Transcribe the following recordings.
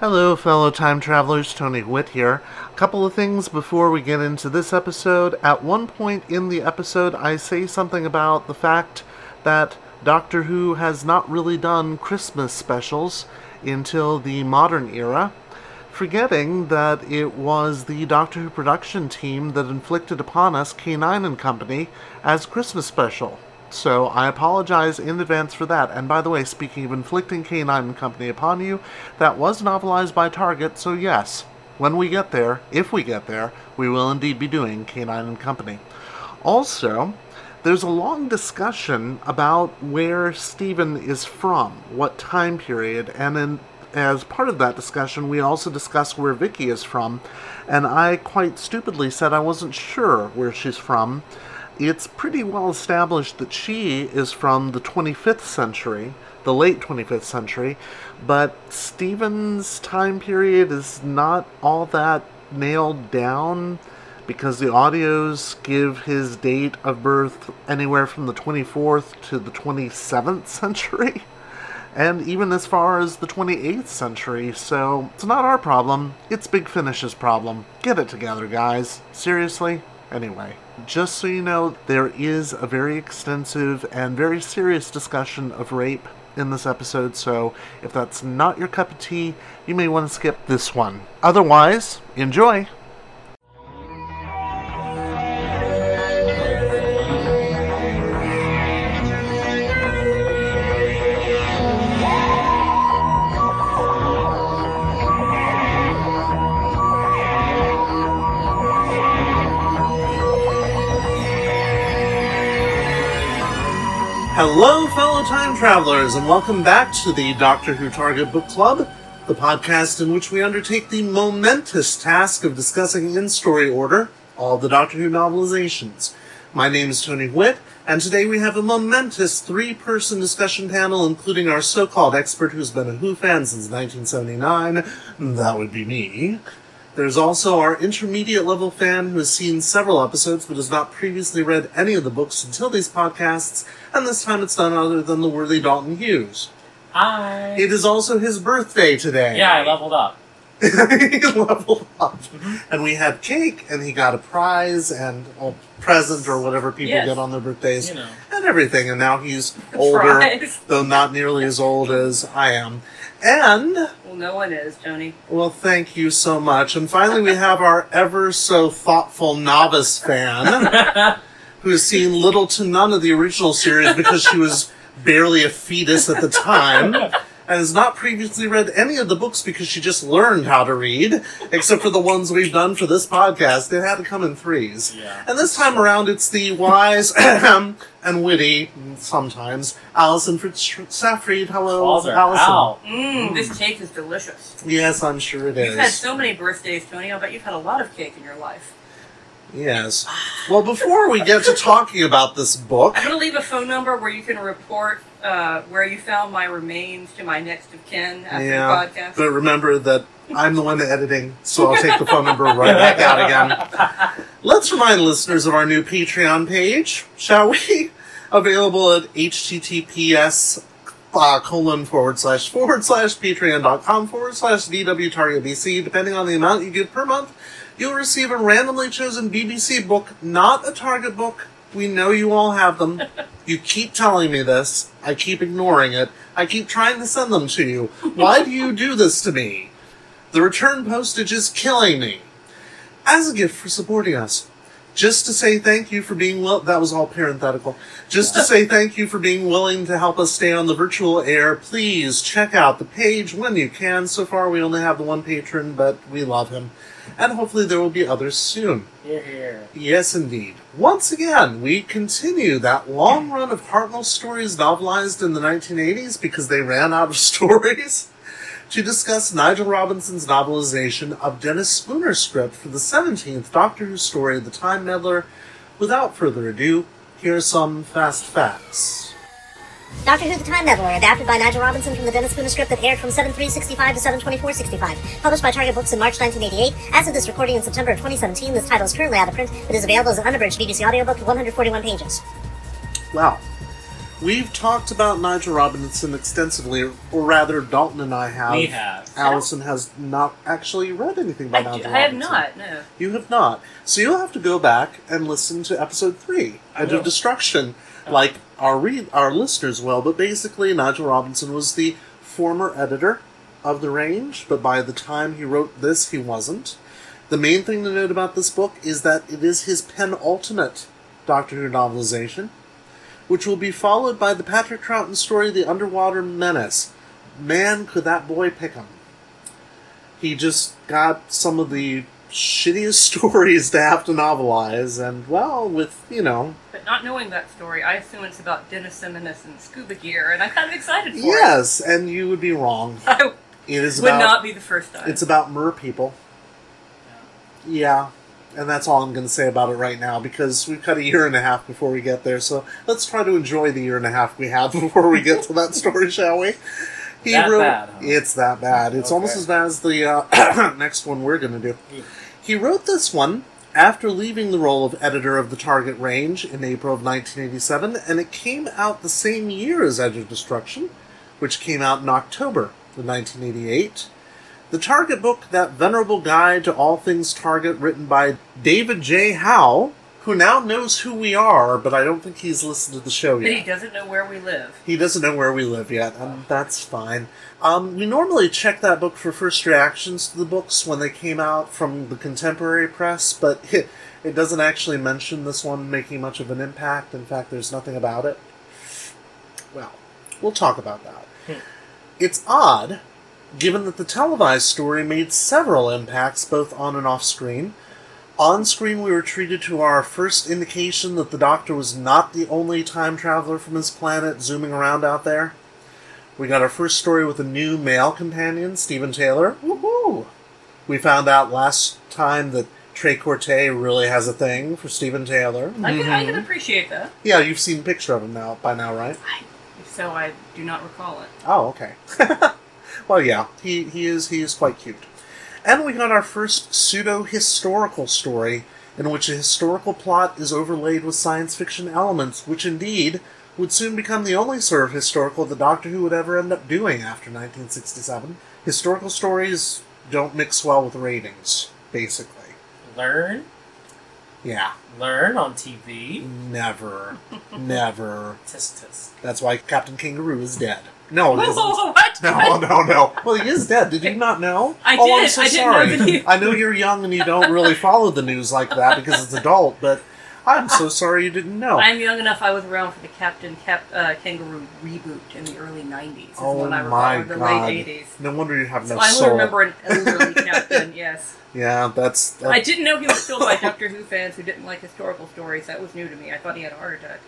Hello, fellow time travelers. Tony Witt here. A couple of things before we get into this episode. At one point in the episode, I say something about the fact that Doctor Who has not really done Christmas specials until the modern era, forgetting that it was the Doctor Who production team that inflicted upon us K9 and Company as Christmas special. So I apologize in advance for that. And by the way, speaking of inflicting K9 and Company upon you, that was novelized by Target, so yes, when we get there, if we get there, we will indeed be doing K9 and Company. Also, there's a long discussion about where Steven is from, what time period, and in, as part of that discussion, we also discuss where Vicky is from, and I quite stupidly said I wasn't sure where she's from it's pretty well established that she is from the 25th century, the late 25th century, but Steven's time period is not all that nailed down because the audios give his date of birth anywhere from the 24th to the 27th century. And even as far as the 28th century, so it's not our problem, it's Big Finish's problem. Get it together, guys. Seriously? Anyway, just so you know, there is a very extensive and very serious discussion of rape in this episode, so if that's not your cup of tea, you may want to skip this one. Otherwise, enjoy! Hello, fellow time travelers, and welcome back to the Doctor Who Target Book Club, the podcast in which we undertake the momentous task of discussing in story order all the Doctor Who novelizations. My name is Tony Witt, and today we have a momentous three person discussion panel, including our so called expert who's been a Who fan since 1979. That would be me. There's also our intermediate level fan who has seen several episodes but has not previously read any of the books until these podcasts, and this time it's none other than the worthy Dalton Hughes. Hi. It is also his birthday today. Yeah, I leveled up. he leveled up. Mm-hmm. And we had cake, and he got a prize and a present or whatever people Yes. get on their birthdays, You know. and everything. And now he's older, Prize. though not nearly as old as I am. And Well, no one is, Tony. Well, thank you so much. And finally, we have our ever so thoughtful novice fan who has seen little to none of the original series because she was barely a fetus at the time and has not previously read any of the books because she just learned how to read, except for the ones we've done for this podcast. It had to come in threes. Yeah. And this time around, it's the wise and witty, sometimes, Alison Fritz-Safried. Hello, Walter, Alison. Al. Mmm, this cake is delicious. Yes, I'm sure it is. You've had so many birthdays, Tony. I'll bet you've had a lot of cake in your life. Yes. Well, before we get to talking about this book, I'm going to leave a phone number where you can report uh, where you found my remains to my next of kin after yeah, the podcast. but remember that I'm the one editing, so I'll take the phone number right back out again. Let's remind listeners of our new Patreon page, shall we? Available at https uh, colon forward slash forward slash patreon.com forward slash DW Target BC. Depending on the amount you give per month, you'll receive a randomly chosen BBC book, not a Target book. We know you all have them. You keep telling me this. I keep ignoring it. I keep trying to send them to you. Why do you do this to me? The return postage is killing me. As a gift for supporting us, just to say thank you for being will that was all parenthetical. Just to say thank you for being willing to help us stay on the virtual air. Please check out the page when you can. So far we only have the one patron, but we love him. And hopefully there will be others soon. Hear, hear. Yes, indeed. Once again, we continue that long run of Hartnell stories novelized in the 1980s because they ran out of stories to discuss Nigel Robinson's novelization of Dennis Spooner's script for the 17th Doctor Who story, The Time Meddler. Without further ado, here are some fast facts. Doctor Who The Time Meddler, adapted by Nigel Robinson from the Dennis Spooner script that aired from 7.365 to 7.2465. Published by Target Books in March 1988. As of this recording in September of 2017, this title is currently out of print, but is available as an unabridged BBC audiobook of 141 pages. Wow. We've talked about Nigel Robinson extensively, or rather, Dalton and I have. We have. Allison has not actually read anything by I, Nigel do- I have Robinson. not. No. You have not. So you'll have to go back and listen to episode three, I Edge of Destruction, like our read our listeners will. But basically, Nigel Robinson was the former editor of the Range, but by the time he wrote this, he wasn't. The main thing to note about this book is that it is his penultimate Doctor Who novelization, which will be followed by the Patrick Troughton story, The Underwater Menace. Man, could that boy pick 'em! He just got some of the shittiest stories to have to novelize, and well, with you know, But not knowing that story, I assume it's about Dennis Simonus and scuba gear, and I'm kind of excited for it. yes, and you would be wrong. I It is would about not be the first time. it's about mer people. Yeah, and that's all I'm going to say about it right now because we've got a year and a half before we get there. So let's try to enjoy the year and a half we have before we get to that story, shall we? He That bad, huh? It's that bad. It's almost as bad as the uh, next one we're going to do. He wrote this one after leaving the role of editor of the Target Range in April of 1987, and it came out the same year as Edge of Destruction, which came out in October of 1988. The Target book, that venerable guide to all things Target, written by David J. Howe, who now knows who we are, but I don't think he's listened to the show yet. but he doesn't know where we live. He doesn't know where we live yet, and that's fine. Um, we normally check that book for first reactions to the books when they came out from the contemporary press, but it, it doesn't actually mention this one making much of an impact. In fact, there's nothing about it. Well, we'll talk about that. It's odd, given that the televised story made several impacts both on and off screen. On screen, we were treated to our first indication that the Doctor was not the only time traveler from his planet zooming around out there. We got our first story with a new male companion, Steven Taylor. Woohoo! We found out last time that Trey Corte really has a thing for Steven Taylor. I can, I can Mhm. appreciate that. Yeah, you've seen a picture of him now by now, right? So I do not recall it. Oh, okay. well, yeah, he, he is he is quite cute. And we got our first pseudo historical story in which a historical plot is overlaid with science fiction elements, which indeed would soon become the only sort of historical the Doctor Who would ever end up doing after 1967. Historical stories don't mix well with ratings, basically. Learn, Yeah, learn on TV. never, never. Tisk tisk. That's why Captain Kangaroo is dead. No, it isn't. what? No, no, no. Well, he is dead. Did you not know? I oh, I'm did. so I didn't know sorry. he- I know you're young and you don't really follow the news like that because it's adult, but I'm so sorry you didn't know. I'm young enough. I was around for the Captain Cap uh, Kangaroo reboot in the early '90s. Oh when I my or the god! late '80s. No wonder you have no So I only soul. remember an elderly captain. Yes, Yeah, that's. that- I didn't know he was killed by Doctor Who fans who didn't like historical stories. That was new to me. I thought he had a heart attack.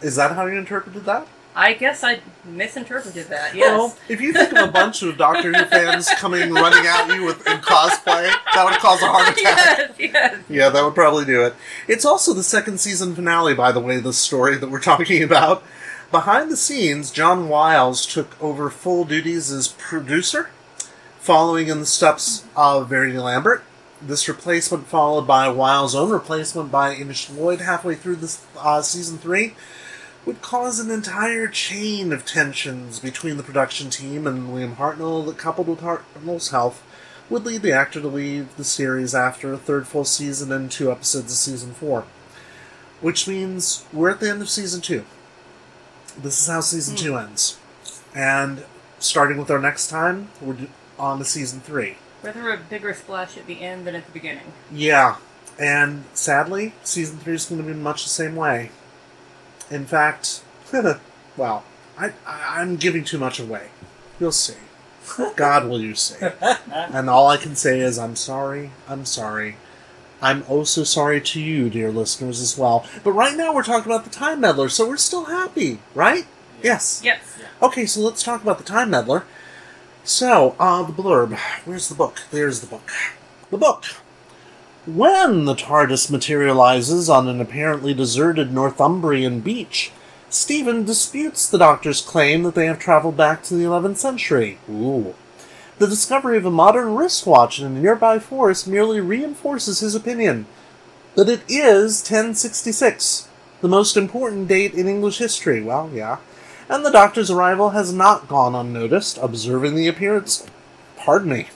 Is that how you interpreted that? I guess I misinterpreted that. Yes. Well, if you think of a bunch of Doctor Who fans coming running at you with in cosplay, that would cause a heart attack. yes, yes. Yeah, that would probably do it. It's also the second season finale, by the way, the story that we're talking about. Behind the scenes, John Wiles took over full duties as producer, following in the steps of Verity Lambert. This replacement followed by Wiles' own replacement by Innes Lloyd halfway through this uh, season three would cause an entire chain of tensions between the production team and William Hartnell that, coupled with Hartnell's health, would lead the actor to leave the series after a third full season and two episodes of season four. Which means we're at the end of season two. This is how season two hmm. ends. And starting with our next time, we're on to season three. Rather a bigger splash at the end than at the beginning. Yeah, and sadly, season three is going to be much the same way. In fact, well, I, I, I'm giving too much away. You'll see. God will you see. And all I can say is, I'm sorry, I'm sorry. I'm oh so sorry to you, dear listeners, as well. But right now we're talking about the Time Meddler, so we're still happy, right? Yes. Yes. Okay, so let's talk about the Time Meddler. So, uh, the blurb. Where's the book? There's the book. The book. When the TARDIS materializes on an apparently deserted Northumbrian beach, Steven disputes the Doctor's claim that they have traveled back to the 11th century. Ooh. The discovery of a modern wristwatch in a nearby forest merely reinforces his opinion that it is 1066, the most important date in English history. Well, yeah. And the Doctor's arrival has not gone unnoticed, observing the appearance. Pardon me.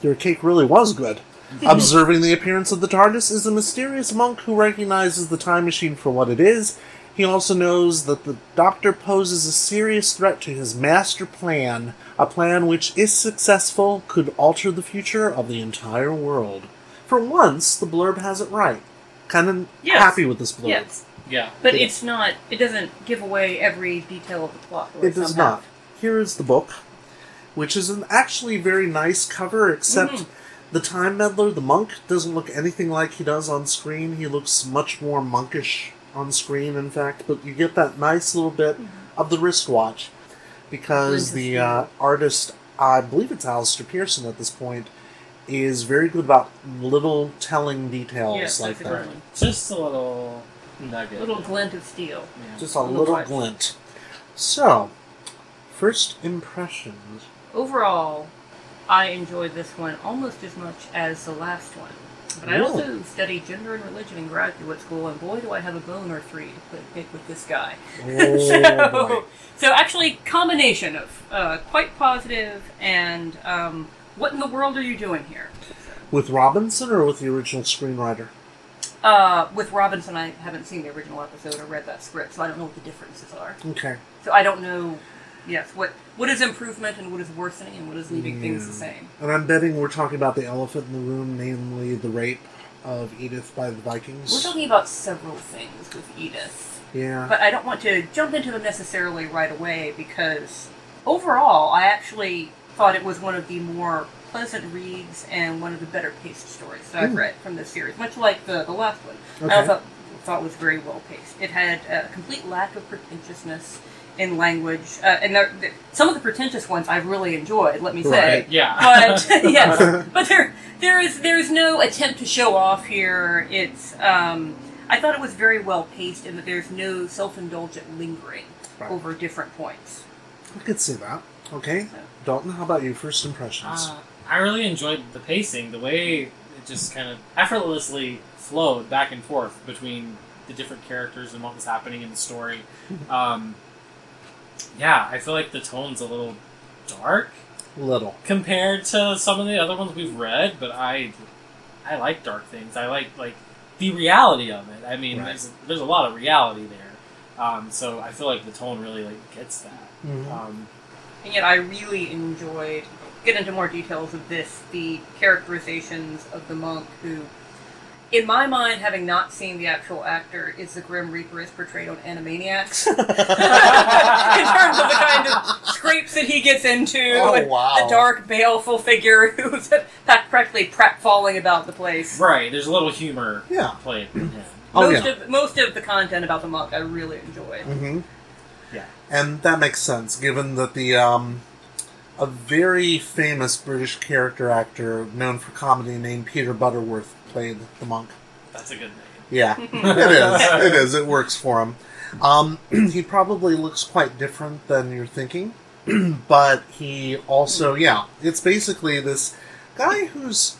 Your cake really was good. Observing the appearance of the TARDIS is a mysterious monk who recognizes the time machine for what it is. He also knows that the Doctor poses a serious threat to his master plan, a plan which, if successful, could alter the future of the entire world. For once, the blurb has it right. Kind of Yes. happy with this blurb. Yes, Yeah. but Yeah. it's not. It doesn't give away every detail of the plot. the It does some have. not. Here is the book, which is an actually very nice cover, except Mhm. The Time Meddler, the monk, doesn't look anything like he does on screen. He looks much more monkish on screen, in fact, but you get that nice little bit of the wristwatch because the uh, artist, I believe it's Alister Pearson at this point, is very good about little telling details Yes, like that. one. Just a little nugget. Little glint of steel. Yeah. Just a Little little touch. glint. So, first impressions. Overall, I enjoyed this one almost as much as the last one. But I also studied gender and religion in graduate school, and boy, do I have a bone or three to put pick with this guy. Oh, so, so actually, combination of uh, quite positive and um, what in the world are you doing here? With Robinson or with the original screenwriter? Uh, with Robinson, I haven't seen the original episode or read that script, so I don't know what the differences are. Okay. So I don't know, yes, what what is improvement and what is worsening and what is leaving things the same. And I'm betting we're talking about the elephant in the room, namely the rape of Edith by the Vikings. We're talking about several things with Edith, yeah. but I don't want to jump into them necessarily right away because overall, I actually thought it was one of the more pleasant reads and one of the better paced stories that I've Hmm. read from this series, much like the, the last one. Okay. I thought, thought was very well paced. It had a complete lack of pretentiousness in language, uh, and there, there- some of the pretentious ones I've really enjoyed. Let me say, Right. Yeah. but yes, but there there is there is no attempt to show off here. It's um, I thought it was very well paced in that there's no self indulgent lingering Right. over different points. I could see that. Okay. Dalton, how about you? First impressions. Uh, I really enjoyed the pacing, the way it just kind of effortlessly flowed back and forth between the different characters and what was happening in the story. Um, yeah, I feel like the tone's a little dark Little. compared to some of the other ones we've read, but I I like dark things. I like like the reality of it. I mean, Right. there's there's a lot of reality there. Um, so I feel like the tone really like gets that. Mhm. Um, And yet, I really enjoyed. Get into more details of this. The characterizations of the monk, who, in my mind, having not seen the actual actor, is the Grim Reaper is portrayed on Animaniacs. in terms of the kind of scrapes that he gets into, Oh, and wow. the dark, baleful figure who's practically pratfalling about the place. right, there's a little humor Yeah. played in him. Oh, most yeah. of most of the content about the monk, I really enjoyed. hmm Yeah. And that makes sense, given that the um, a very famous British character actor known for comedy named Peter Butterworth played the monk. That's a good name. Yeah, it is. It is. It works for him. Um, he probably looks quite different than you're thinking, but he also, yeah, it's basically this guy who's.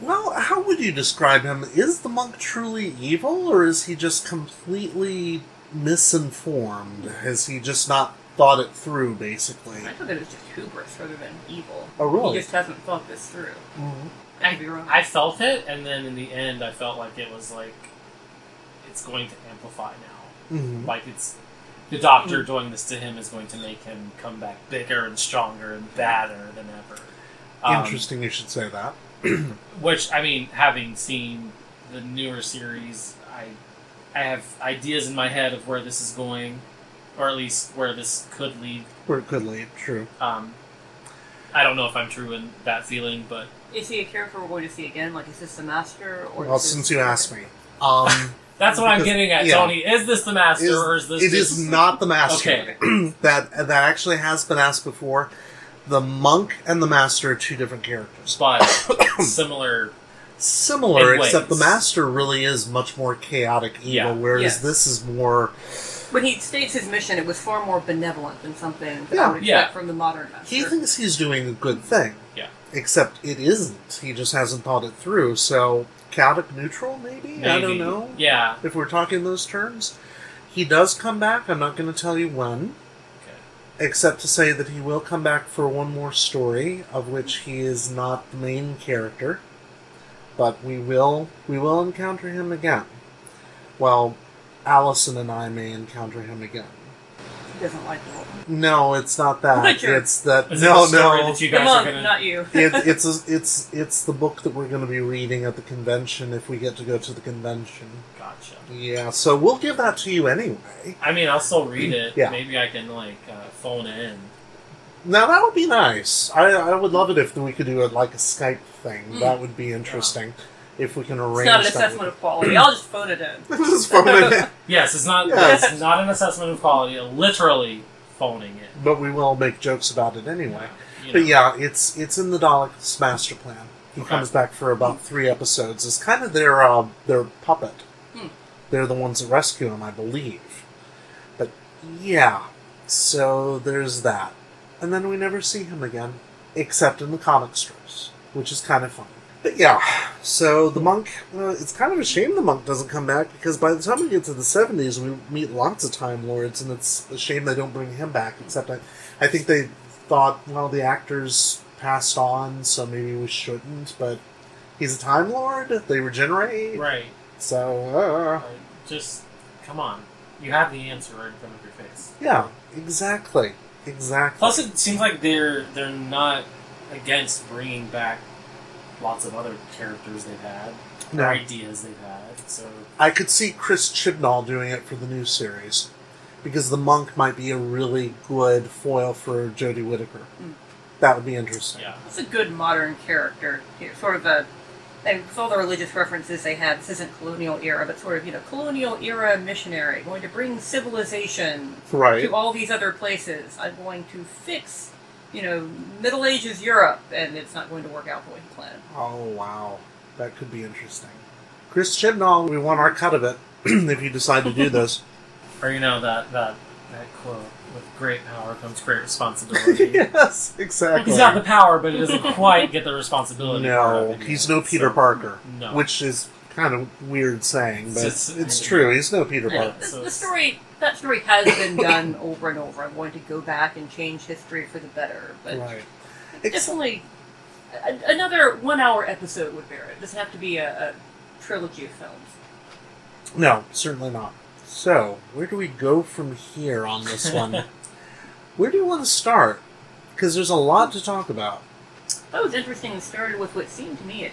Well, how would you describe him? Is the monk truly evil, or is he just completely misinformed? Has he just not thought it through, basically? I thought it was just hubris rather than evil. Oh, really? He just hasn't thought this through. Mhm. I could. I felt it, and then in the end, I felt like it was like it's going to amplify now. Mhm. Like it's the doctor doing this to him is going to make him come back bigger and stronger and badder than ever. Um, Interesting you should say that. Which I mean, having seen the newer series, I I have ideas in my head of where this is going, or at least where this could lead. Or it could lead, true. Um, I don't know if I'm true in that feeling, but Is he a character we're going to see again? Like, is this the master? Or Well, since you asked me. Um, that's what I'm getting at, yeah. Tony. Is this the master, is- or is this it just... is not the master. Okay. that that actually has been asked before. The monk and the master are two different characters. but similar. Similar, In except the master really is much more chaotic evil, Yeah. whereas Yes. this is more. When he states his mission, it was far more benevolent than something that Yeah. I would expect Yeah. from the modern master. He thinks he's doing a good thing. Yeah. Except it isn't. He just hasn't thought it through. So chaotic neutral, maybe? I don't maybe. know. Yeah, If we're talking those terms, he does come back. I'm not going to tell you when. except to say that he will come back for one more story, of which he is not the main character. But we will we will encounter him again. Well, Allison and I may encounter him again. He doesn't like the role. No, it's not that. Witcher. It's that. Is it no, the story no. that you The guys are monk, gonna? not you. it, it's a, it's it's the book that we're going to be reading at the convention if we get to go to the convention. Gotcha. Yeah, so we'll give that to you anyway. I mean, I'll still read it. Yeah. Maybe I can like uh, phone in. Now that would be nice. I I would love it if we could do it like a Skype thing. Mm. That would be interesting. If we can arrange. It's not an that. assessment of quality. I'll just phone it in. Just phone it in. Yes, it's not. Yes. It's not an assessment of quality. Literally phoning it. But we will make jokes about it anyway. You know. But yeah, it's it's in the Daleks' master plan. He Okay. comes back for about three episodes. It's kind of their uh, their puppet. Hmm. They're the ones that rescue him, I believe. But yeah, so there's that, and then we never see him again, except in the comic strips, which is kind of fun. But yeah, so the monk. Uh, it's kind of a shame the monk doesn't come back because by the time we get to the seventies, we meet lots of Time Lords, and it's a shame they don't bring him back. Except I, I think they thought, well, the actors passed on, so maybe we shouldn't. But he's a Time Lord. They regenerate. Right. So uh. Just come on. You have the answer right in front of your face. yeah, exactly, exactly. Plus, it seems like they're they're not against bringing back lots of other characters they've had, No. or ideas they've had. So I could see Chris Chibnall doing it for the new series because the monk might be a really good foil for Jodie Whittaker. Mm. That would be interesting. yeah. It's a good modern character. Sort of a, and with all the religious references they have, this isn't colonial era, but sort of, you know, colonial era missionary, going to bring civilization Right. to all these other places. I'm going to fix, you know, Middle Ages Europe, and it's not going to work out the way he planned. Oh wow, that could be interesting. Chris Chibnall, we want our cut of it if you decide to do this. Or you know that that that quote: "With great power comes great responsibility." yes, exactly. He's got the power, but he doesn't quite get the responsibility. no, he's yet. no Peter So- Parker, No. which is kind of weird saying, but It's- it's, it's- true. He's no Peter Yeah, Parker. the, so the story, that story has been done over and over. I'm going to go back and change history for the better, but Right. Definitely a, another one-hour episode would bear it. It doesn't have to be a, a trilogy of films. No, certainly not. So, where do we go from here on this one? where do you want to start? Because there's a lot to talk about. Oh, that was interesting. It started with what seemed to me a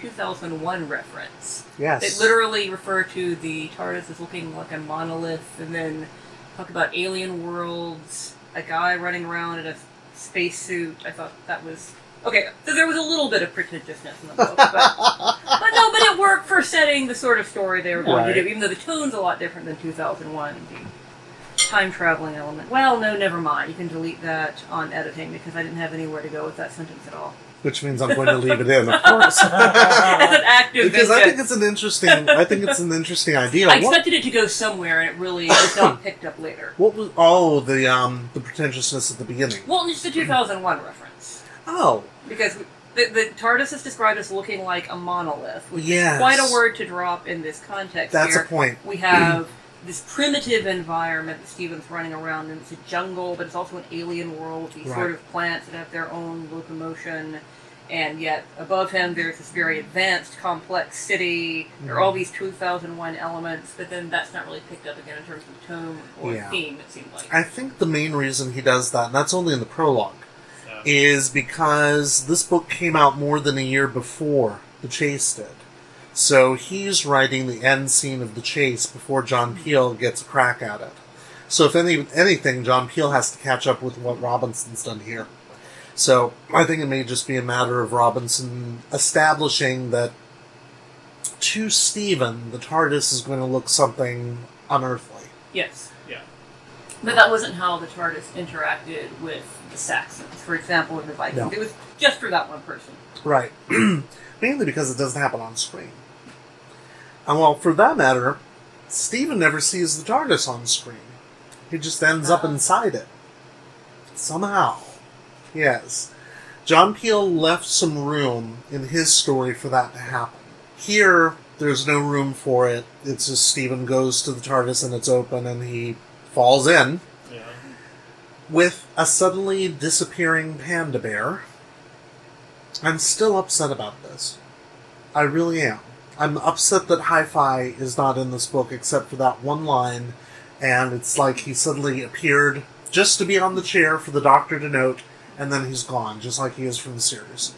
2001 reference. Yes. They literally refer to the TARDIS as looking like a monolith, and then talk about alien worlds, a guy running around in a spacesuit. I thought that was okay. So there was a little bit of pretentiousness in the book, but, but no, but it worked for setting the sort of story they were going Right. to do. Even though the tone's a lot different than 2001. The time traveling element. Well, no, never mind. You can delete that on editing because I didn't have anywhere to go with that sentence at all. Which means I'm going to leave it in, of course. That's an active because I think it's an interesting. I think it's an interesting idea. I What- expected it to go somewhere, and it really was not picked up later. What was oh the um the pretentiousness at the beginning? Well, it's the 2001 reference Oh because we, the, the TARDIS is described as looking like a monolith, which Yes. is quite a word to drop in this context. that's here. a point. We have this primitive environment that Steven's running around in. It's a jungle, but it's also an alien world. These Right. sort of plants that have their own locomotion. And yet, above him, there's this very advanced, complex city. There are all mm-hmm. these 2001 elements, but then that's not really picked up again in terms of tone or Yeah. theme, it seemed like. I think the main reason he does that, and that's only in the prologue, So, is because this book came out more than a year before the chase did. So he's writing the end scene of the chase before John Peel gets a crack at it. So if any anything, John Peel has to catch up with what Robinson's done here. So I think it may just be a matter of Robinson establishing that to Steven, the TARDIS is going to look something unearthly. Yes. yeah. But that wasn't how the TARDIS interacted with the Saxons, for example, in the Vikings. No. It was just for that one person. Right. Mainly because it doesn't happen on screen. And well, for that matter, Steven never sees the TARDIS on screen. He just ends up inside it. Somehow. Yes. John Peel left some room in his story for that to happen. Here, there's no room for it. It's just Steven goes to the TARDIS and it's open and he falls in. Yeah. with a suddenly disappearing panda bear. I'm still upset about this. I really am. I'm upset that Hi Fi is not in this book except for that one line, and it's like he suddenly appeared just to be on the chair for the doctor to note, and then he's gone, just like he is from the series.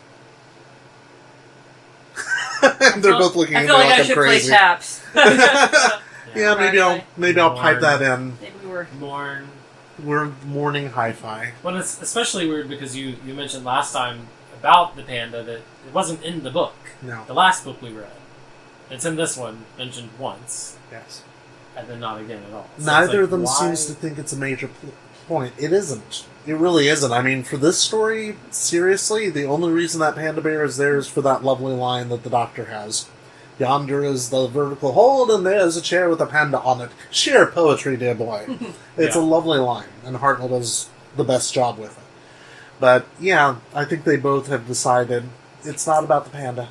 and they're both looking I at me feel like like I I'm should crazy. play taps. yeah, maybe I'll maybe I'll pipe that in. Maybe we were. Mourn. We're mourning hi-fi. Well, it's especially weird because you, you mentioned last time about the panda that it wasn't in the book. No. The last book we read. It's in this one, mentioned once, Yes. and then not again at all. So it's Neither like, of them why- seems to think it's a major pl- point. It isn't. It really isn't. I mean, for this story, seriously, the only reason that panda bear is there is for that lovely line that the doctor has. Yonder is the vertical hold, and there's a chair with a panda on it. Sheer poetry, dear boy. it's Yeah. a lovely line, and Hartnell does the best job with it. But yeah, I think they both have decided it's not about the panda.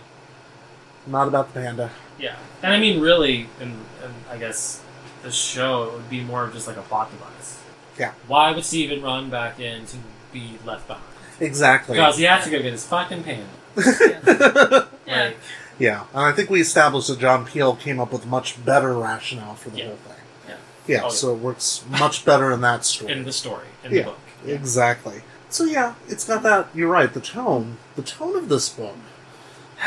Not about the panda. Yeah, and I mean, really, in, in I guess the show it would be more of just like a plot device. Yeah. Why would Steven run back in to be left behind? Exactly. Because he has to go get his fucking panda. Yeah. Like, Yeah, and I think we established that John Peel came up with much better rationale for the Yeah. whole thing. Yeah. Yeah, Oh, yeah. so it works much better in that story. in the story, in Yeah. the book. Exactly. So yeah, it's got that. You're right. The tone, the tone of this book.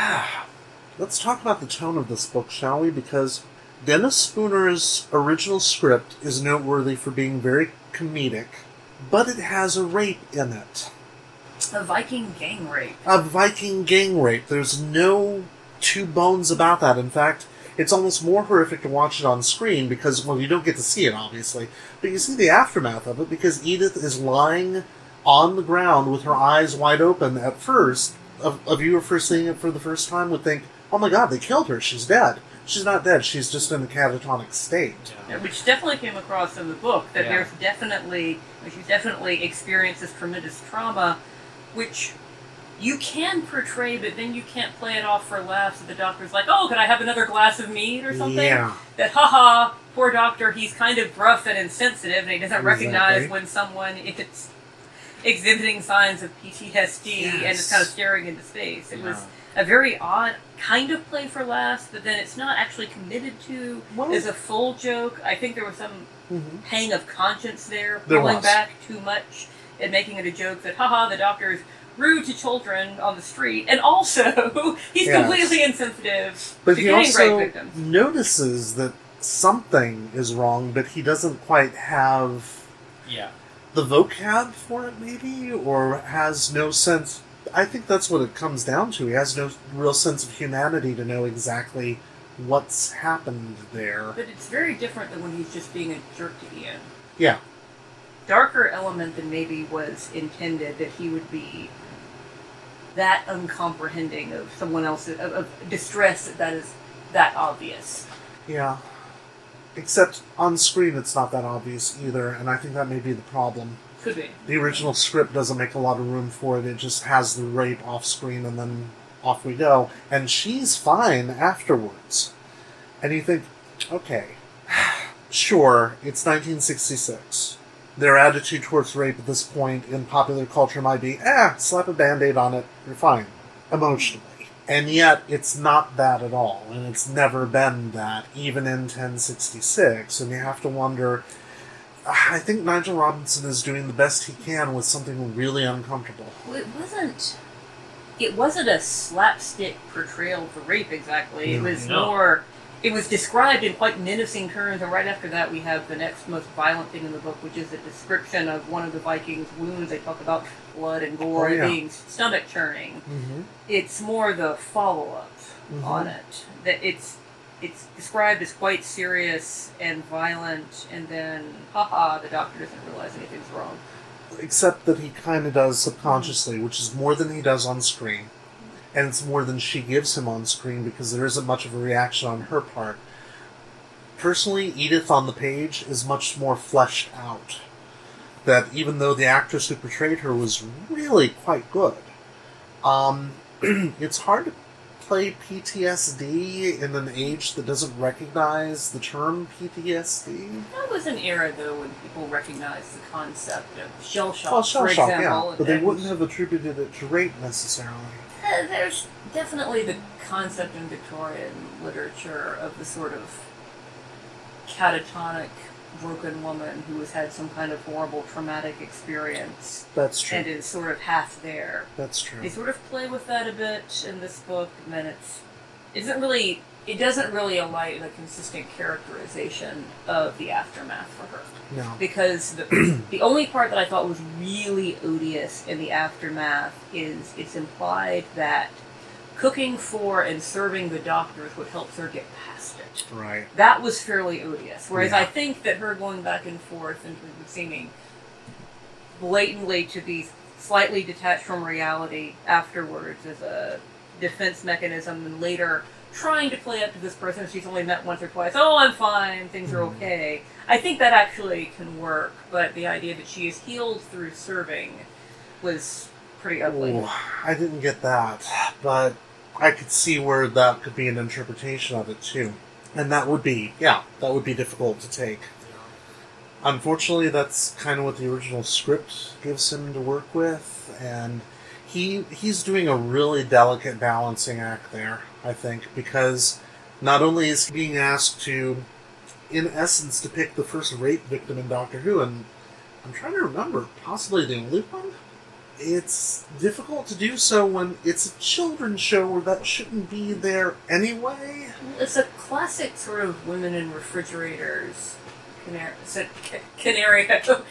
Let's talk about the tone of this book, shall we? Because Dennis Spooner's original script is noteworthy for being very comedic, but it has a rape in it. A Viking gang rape. a Viking gang rape. There's no two bones about that. In fact, it's almost more horrific to watch it on screen because, well, you don't get to see it, obviously, but you see the aftermath of it because Edith is lying on the ground with her eyes wide open at first. A, a viewer first seeing it for the first time would think, oh my god, they killed her. She's dead. She's not dead. She's just in a catatonic state. Yeah, which definitely came across in the book that Yeah. there's definitely she definitely experiences tremendous trauma, which you can portray, but then you can't play it off for laughs. That the doctor's like, "Oh, could I have another glass of mead or something?" Yeah. That haha, poor doctor, he's kind of gruff and insensitive, and he doesn't recognize when someone is exhibiting signs of PTSD and is kind of staring into space. It was a very odd kind of play for laughs, but then it's not actually committed to Well- as a full joke. I think there was some Mhm. pang of conscience there, There pulling was. back too much and making it a joke that, haha, the doctor is rude to children on the street, and also he's Yes. completely insensitive But to he gang also rape victims. notices that something is wrong, but he doesn't quite have Yeah. the vocab for it, maybe, or has no sense. I think that's what it comes down to. He has no real sense of humanity to know exactly what's happened there. But it's very different than when he's just being a jerk to Ian. Yeah, Darker element than maybe was intended that he would be that uncomprehending of someone else's of, of distress that is that obvious. yeah. Except on screen, it's not that obvious either, and I think that may be the problem. Could be. The original script doesn't make a lot of room for it. It just has the rape off screen and then off we go. And she's fine afterwards. And you think, okay, sure, it's 1966. Their attitude towards rape at this point in popular culture might be, eh, slap a band aid on it, you're fine. Emotionally. And yet, it's not that at all. And it's never been that, even in 1066. And you have to wonder I think Nigel Robinson is doing the best he can with something really uncomfortable. Well, it wasn't. It wasn't a slapstick portrayal of the rape exactly. It was No. more. It was described in quite menacing terms, and right after that, we have the next most violent thing in the book, which is a description of one of the Vikings' wounds. They talk about blood and gore Oh, yeah. being stomach churning. Mm-hmm. It's more the follow up Mhm. on it that it's it's described as quite serious and violent, and then haha, the doctor doesn't realize anything's wrong. Except that he kind of does subconsciously, which is more than he does on screen. And it's more than she gives him on screen because there isn't much of a reaction on her part. Personally, Edith on the page is much more fleshed out. That even though the actress who portrayed her was really quite good, um, it's hard to play PTSD in an age that doesn't recognize the term PTSD? That was an era, though, when people recognized the concept of shell shock, Well, shell for shock, example. yeah, but they wouldn't have attributed it to rape necessarily. Uh, there's definitely the concept in Victorian literature of the sort of catatonic, broken woman who has had some kind of horrible traumatic experience That's true. and is sort of half there. That's true. They sort of play with that a bit in this book, and then it's isn't really it doesn't really alight a consistent characterization of the aftermath for her No. because the, the only part that I thought was really odious in the aftermath is it's implied that cooking for and serving the doctors would help her get. Right. That was fairly odious. Whereas Yeah. I think that her going back and forth and seeming blatantly to be slightly detached from reality afterwards as a defense mechanism and later trying to play up to this person she's only met once or twice. Oh, I'm fine. Things are Mhm. okay. I think that actually can work, but the idea that she is healed through serving was pretty ugly. Ooh, I didn't get that, but I could see where that could be an interpretation of it too. And that would be, yeah, that would be difficult to take. Unfortunately, that's kind of what the original script gives him to work with, and he he's doing a really delicate balancing act there, I think, because not only is he being asked to, in essence, depict the first rape victim in Doctor Who, and I'm trying to remember, possibly the only one? It's difficult to do so when it's a children's show where that shouldn't be there anyway. It's a classic sort of women in refrigerators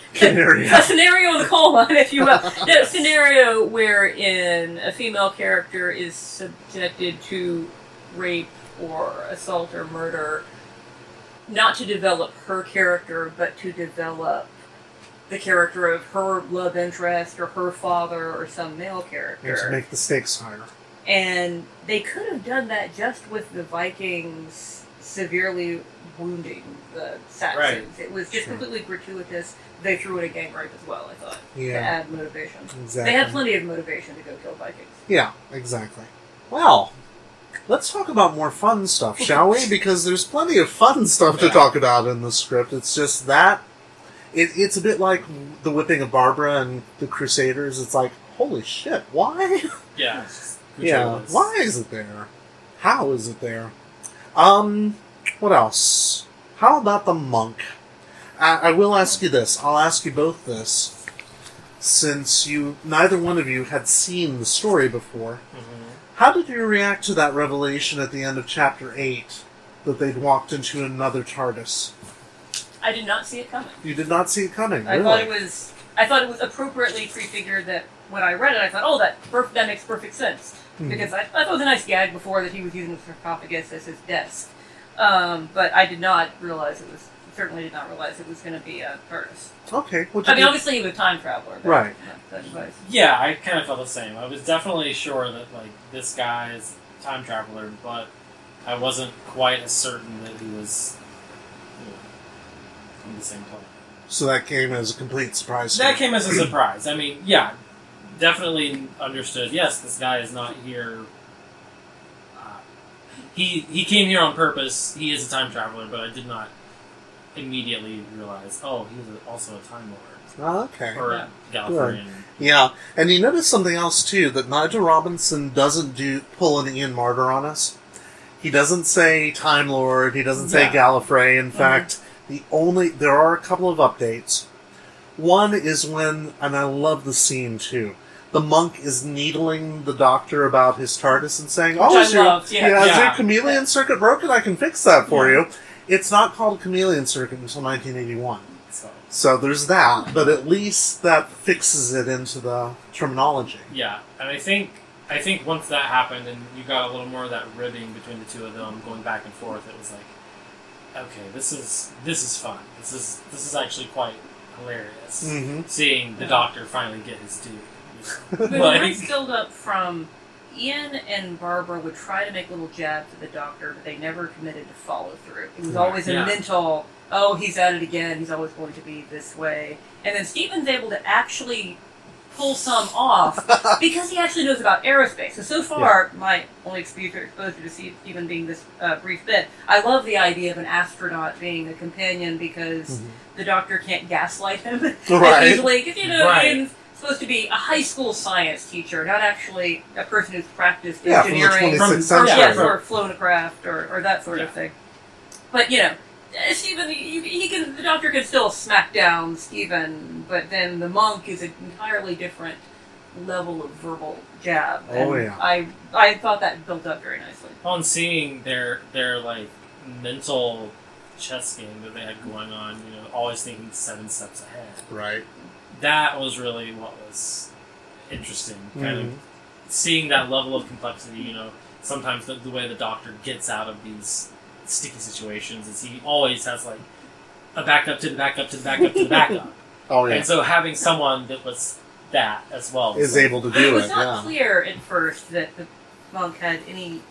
canary, a scenario in the coal mine, if you will. a scenario wherein a female character is subjected to rape or assault or murder, not to develop her character, but to develop the character of her love interest or her father or some male And character. to make the stakes higher. And they could have done that just with the Vikings severely wounding the Saxons. It was just Sure. completely gratuitous. They threw in a gang rape as well, I thought, to add motivation. exactly. They had plenty of motivation to go kill Vikings. Yeah, exactly. Well, let's talk about more fun stuff, shall we? Because there's plenty of fun stuff to talk about in the script. It's just that it, it's a bit like the whipping of Barbara and the Crusaders. It's like, holy shit, why? Yeah. it's yeah, gratuitous. why is it there? How is it there? Um, what else? How about the monk? I, I will ask you this. I'll ask you both this, since you neither one of you had seen the story before. Mhm. How did you react to that revelation at the end of chapter eight that they'd walked into another TARDIS? I did not see it coming. You did not see it coming. I really? thought it was. I thought it was appropriately prefigured that when I read it, I thought, oh, that perf- that makes perfect sense Mhm. because I, I thought it was a nice gag before that he was using the sarcophagus as his desk, um, but I did not realize it was. Certainly did not realize it was going to be a TARDIS. Okay. What I mean, you- obviously he was a time traveler, but Right. That, that. Yeah, I kind of felt the same. I was definitely sure that like this guy is a time traveler, but I wasn't quite as certain that he was you know, on the same planet. so that came as a complete surprise. to That you. came as a surprise. I mean, yeah, definitely understood. Yes, this guy is not here. Uh, he he came here on purpose. He is a time traveler, but I did not immediately realize. Oh, he's a, also a time lord Oh, okay. or Yeah. Gallifreyan. Yeah, and you notice something else too that Nigel Robinson doesn't do pull an Ian Marter on us. He doesn't say Time Lord. He doesn't say Yeah. Gallifrey. In fact, the only there are a couple of updates. One is when, and I love the scene too. The monk is needling the doctor about his TARDIS and saying, "Oh, is your, loved, yeah. is Yeah. your chameleon circuit broken? I can fix that for Yeah. you." It's not called a chameleon circuit until 1981. So So there's that, but at least that fixes it into the terminology. yeah, and I think I think once that happened and you got a little more of that ribbing between the two of them going back and forth, it was like, okay, this is this is fun. This is this is actually quite hilarious. Mm-hmm. Seeing the doctor finally get his due. But the Like- nice build up from Ian and Barbara would try to make little jabs at the doctor, but they never committed to follow through. It was Right. always a Yeah. mental, oh, he's at it again, he's always going to be this way. And then Steven's able to actually pull some off because he actually knows about aerospace. So so far, my only exposure exposure to Steve- Steven being this uh, brief bit, I love the idea of an astronaut being a companion because the doctor can't gaslight him as Right. easily. Because you know, Right. Ian's supposed to be a high school science teacher, not actually a person who's practiced Yeah, from the engineering 26th From- or, century. yes, Yeah. or flown a craft or, or that sort of thing. But you know, uh, Steven, he, he can the doctor can still smack down Steven, but then the monk is an entirely different level of verbal jab. Oh, and yeah. I I thought that built up very nicely. on seeing their their like mental chess game that they had going on, you know, always thinking seven steps ahead. Right. That was really what was interesting. Kind Mhm. of seeing that level of complexity. You know, sometimes the, the way the doctor gets out of these sticky situations is he always has like a backup to the backup to the backup to the backup. Oh yeah. And so having someone that was that as well Is like- able to do it It was not Yeah. clear at first that the monk had any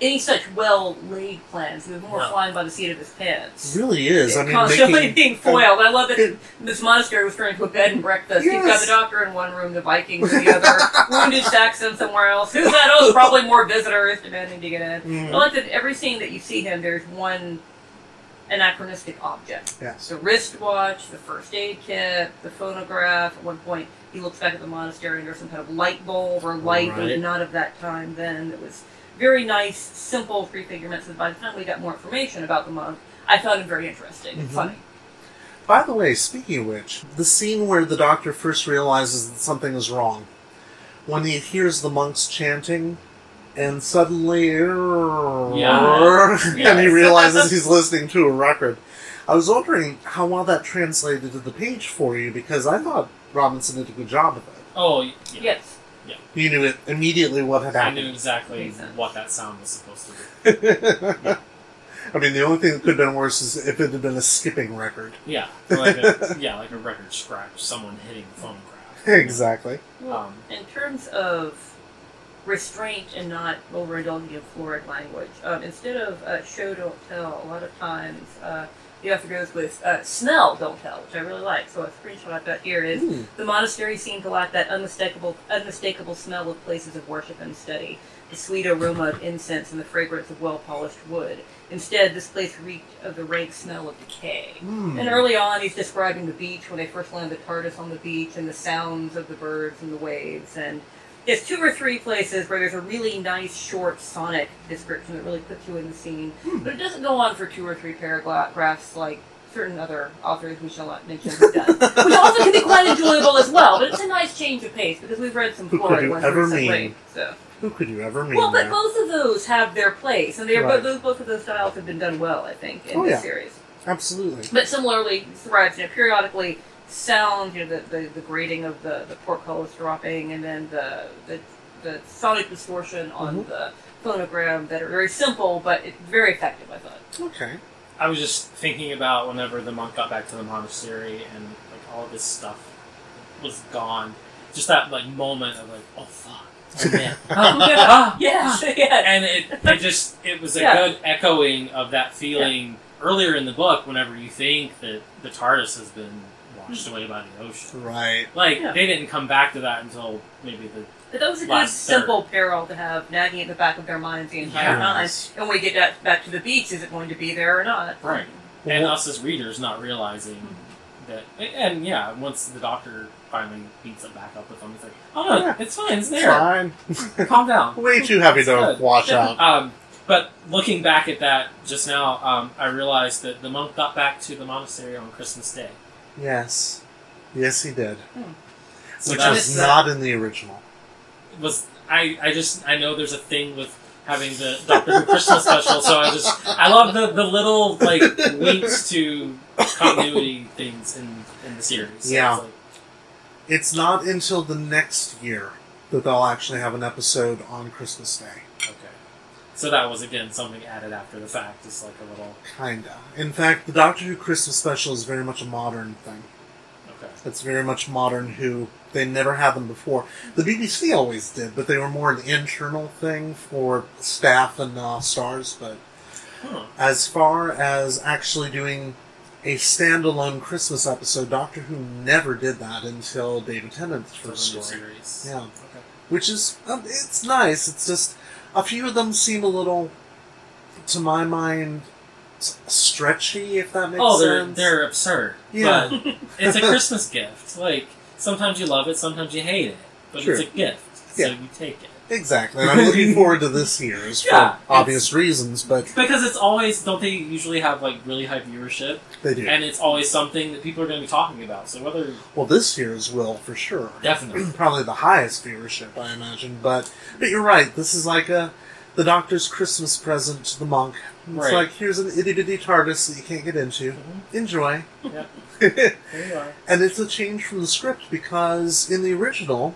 any such well laid plans. He was more No. flying by the seat of his pants. It really is. I mean, constantly making, being foiled. I love that it- this monastery was turned into a bed and breakfast. You've got the doctor in one room, the Vikings in the other, wounded Saxon somewhere else. Who's that? Oh, it's probably more visitors demanding to get in. Mhm. I like that every scene that you see him, there's one anachronistic object. Yes. The wristwatch, the first aid kit, the phonograph. At one point, he looks back at the monastery and there's some kind of light bulb or light that Right. was not of that time then. It was very nice, simple prefigurements. And by the time we got more information about the monk, I found him very interesting and Mhm. funny. By the way, speaking of which, the scene where the doctor first realizes that something is wrong, when he hears the monks chanting, and suddenly, Yeah. and he realizes he's listening to a record. I was wondering how well that translated to the page for you because I thought Robinson did a good job of it. Oh, yeah. Yes. You knew it immediately what had happened. I knew exactly what that sound was supposed to be. I mean, the only thing that could have been worse is if it had been a skipping record. Yeah, like a, yeah, like a record scratch, someone hitting the phonograph. exactly. Um, In terms of restraint and not overindulging in florid language, um, instead of uh, show don't tell, a lot of times uh, the author goes with uh, smell don't tell, which I really like. So a screenshot I've got here is Hmm. the monastery seemed to lack that unmistakable, unmistakable smell of places of worship and study, the sweet aroma of incense and the fragrance of well-polished wood. Instead, this place reeked of the rank smell of decay. Hmm. And early on, he's describing the beach when they first land the TARDIS on the beach and the sounds of the birds and the waves. And there's two or three places where there's a really nice, short, sonic description that really puts you in the scene. Hmm. But it doesn't go on for two or three paragraphs like certain other authors we shall not mention have done. Which also can be quite enjoyable as well. But it's a nice change of pace because we've read some Who could florid you ones ever recently. mean? So. Who could you ever mean? Well, but both of those have their place, and they're Right. both, both of those styles have been done well, I think, in Oh, this yeah. series. Absolutely. But similarly, thrives, you know, periodically sound, you know, the, the, the grating of the, the portcullis dropping, and then the, the, the sonic distortion on Mhm. the phonogram that are very simple, but it, very effective, I thought. Okay. I was just thinking about whenever the monk got back to the monastery and like all of this stuff was gone. Just that like moment of like, oh fuck, oh man, Ah, ah, yes, ah. and it, it just it was a Yeah. good echoing of that feeling earlier in the book. Whenever you think that the TARDIS has been washed away by the ocean, Right. like Yeah. they didn't come back to that until maybe the But that was a good, Last simple peril to have nagging at the back of their minds the entire Yes. time. And when we get back, back to the beach, is it going to be there or not? Right. and Well- us as readers not realizing that and yeah once the doctor finally beats it back up with them it's like oh no Yeah. it's fine it's It's there fine. calm down Way too heavy It's to good. wash out. um, but looking back at that just now um, i realized that the monk got back to the monastery on christmas day Yes. Yes, he did. Hmm. so Which that was was, uh, not in the original. was I, I just i know there's a thing with having the doctor who christmas special so i just i love the, the little like winks to continuity things in, in the series So Yeah. it's like, It's not until the next year that they'll actually have an episode on Christmas Day. So that was again something added after the fact, just like a little. Kinda. In fact, the Doctor Who Christmas special is very much a modern thing. Okay. It's very much modern Who. They never had them before. The BBC always did, but they were more an internal thing for staff and uh, stars. But Huh. as far as actually doing a standalone Christmas episode. Doctor Who never did that until David Tennant's first story. series. Yeah. Okay. which is um, it's nice. It's just a few of them seem a little, to my mind, s- stretchy. If that makes sense. Oh, they're sense. they're absurd. Yeah. But it's a Christmas gift. Like sometimes you love it, sometimes you hate it, but Sure. it's a gift, so Yeah. you take it. Exactly. And I'm looking forward to this year's for obvious reasons, but Because it's always don't they usually have like really high viewership, they do. and it's always something that people are going to be talking about. So whether well, this year's will for sure. definitely, Probably the highest viewership, I imagine. But but you're right. This is like a the Doctor's Christmas present to the monk. It's Right. like here's an itty bitty TARDIS that you can't get into. Mhm. Enjoy. Yeah. there you are. And it's a change from the script because in the original,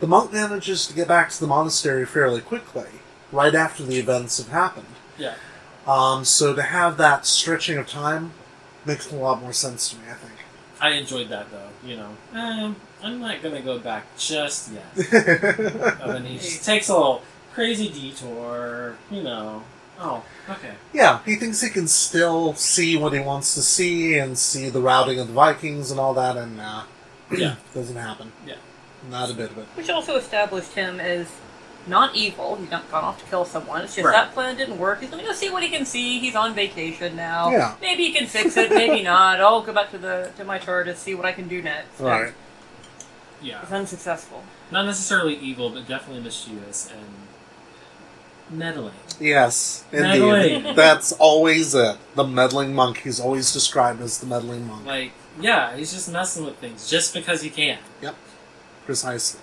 the monk manages to get back to the monastery fairly quickly, right after the events have happened. Yeah. Um, so to have that stretching of time makes a lot more sense to me, I think. I enjoyed that though. You know, um, I'm not going to go back just yet. And he takes a little crazy detour. You know. Oh, okay. yeah, he thinks he can still see what he wants to see and see the routing of the Vikings and all that, and uh, Yeah. doesn't happen. Yeah. Not a bit of it. Which also established him as not evil. He's not gone off to kill someone. It's just Right. that plan didn't work. He's going to go see what he can see. He's on vacation now. Yeah. Maybe he can fix it. Maybe not. I'll go back to the to my TARDIS, see what I can do next. Right. Yeah. It's unsuccessful. Not necessarily evil, but definitely mischievous and meddling. Yes, Meddling. indeed. That's always it. The meddling monk. He's always described as the meddling monk. Like, yeah, he's just messing with things just because he can. Precisely.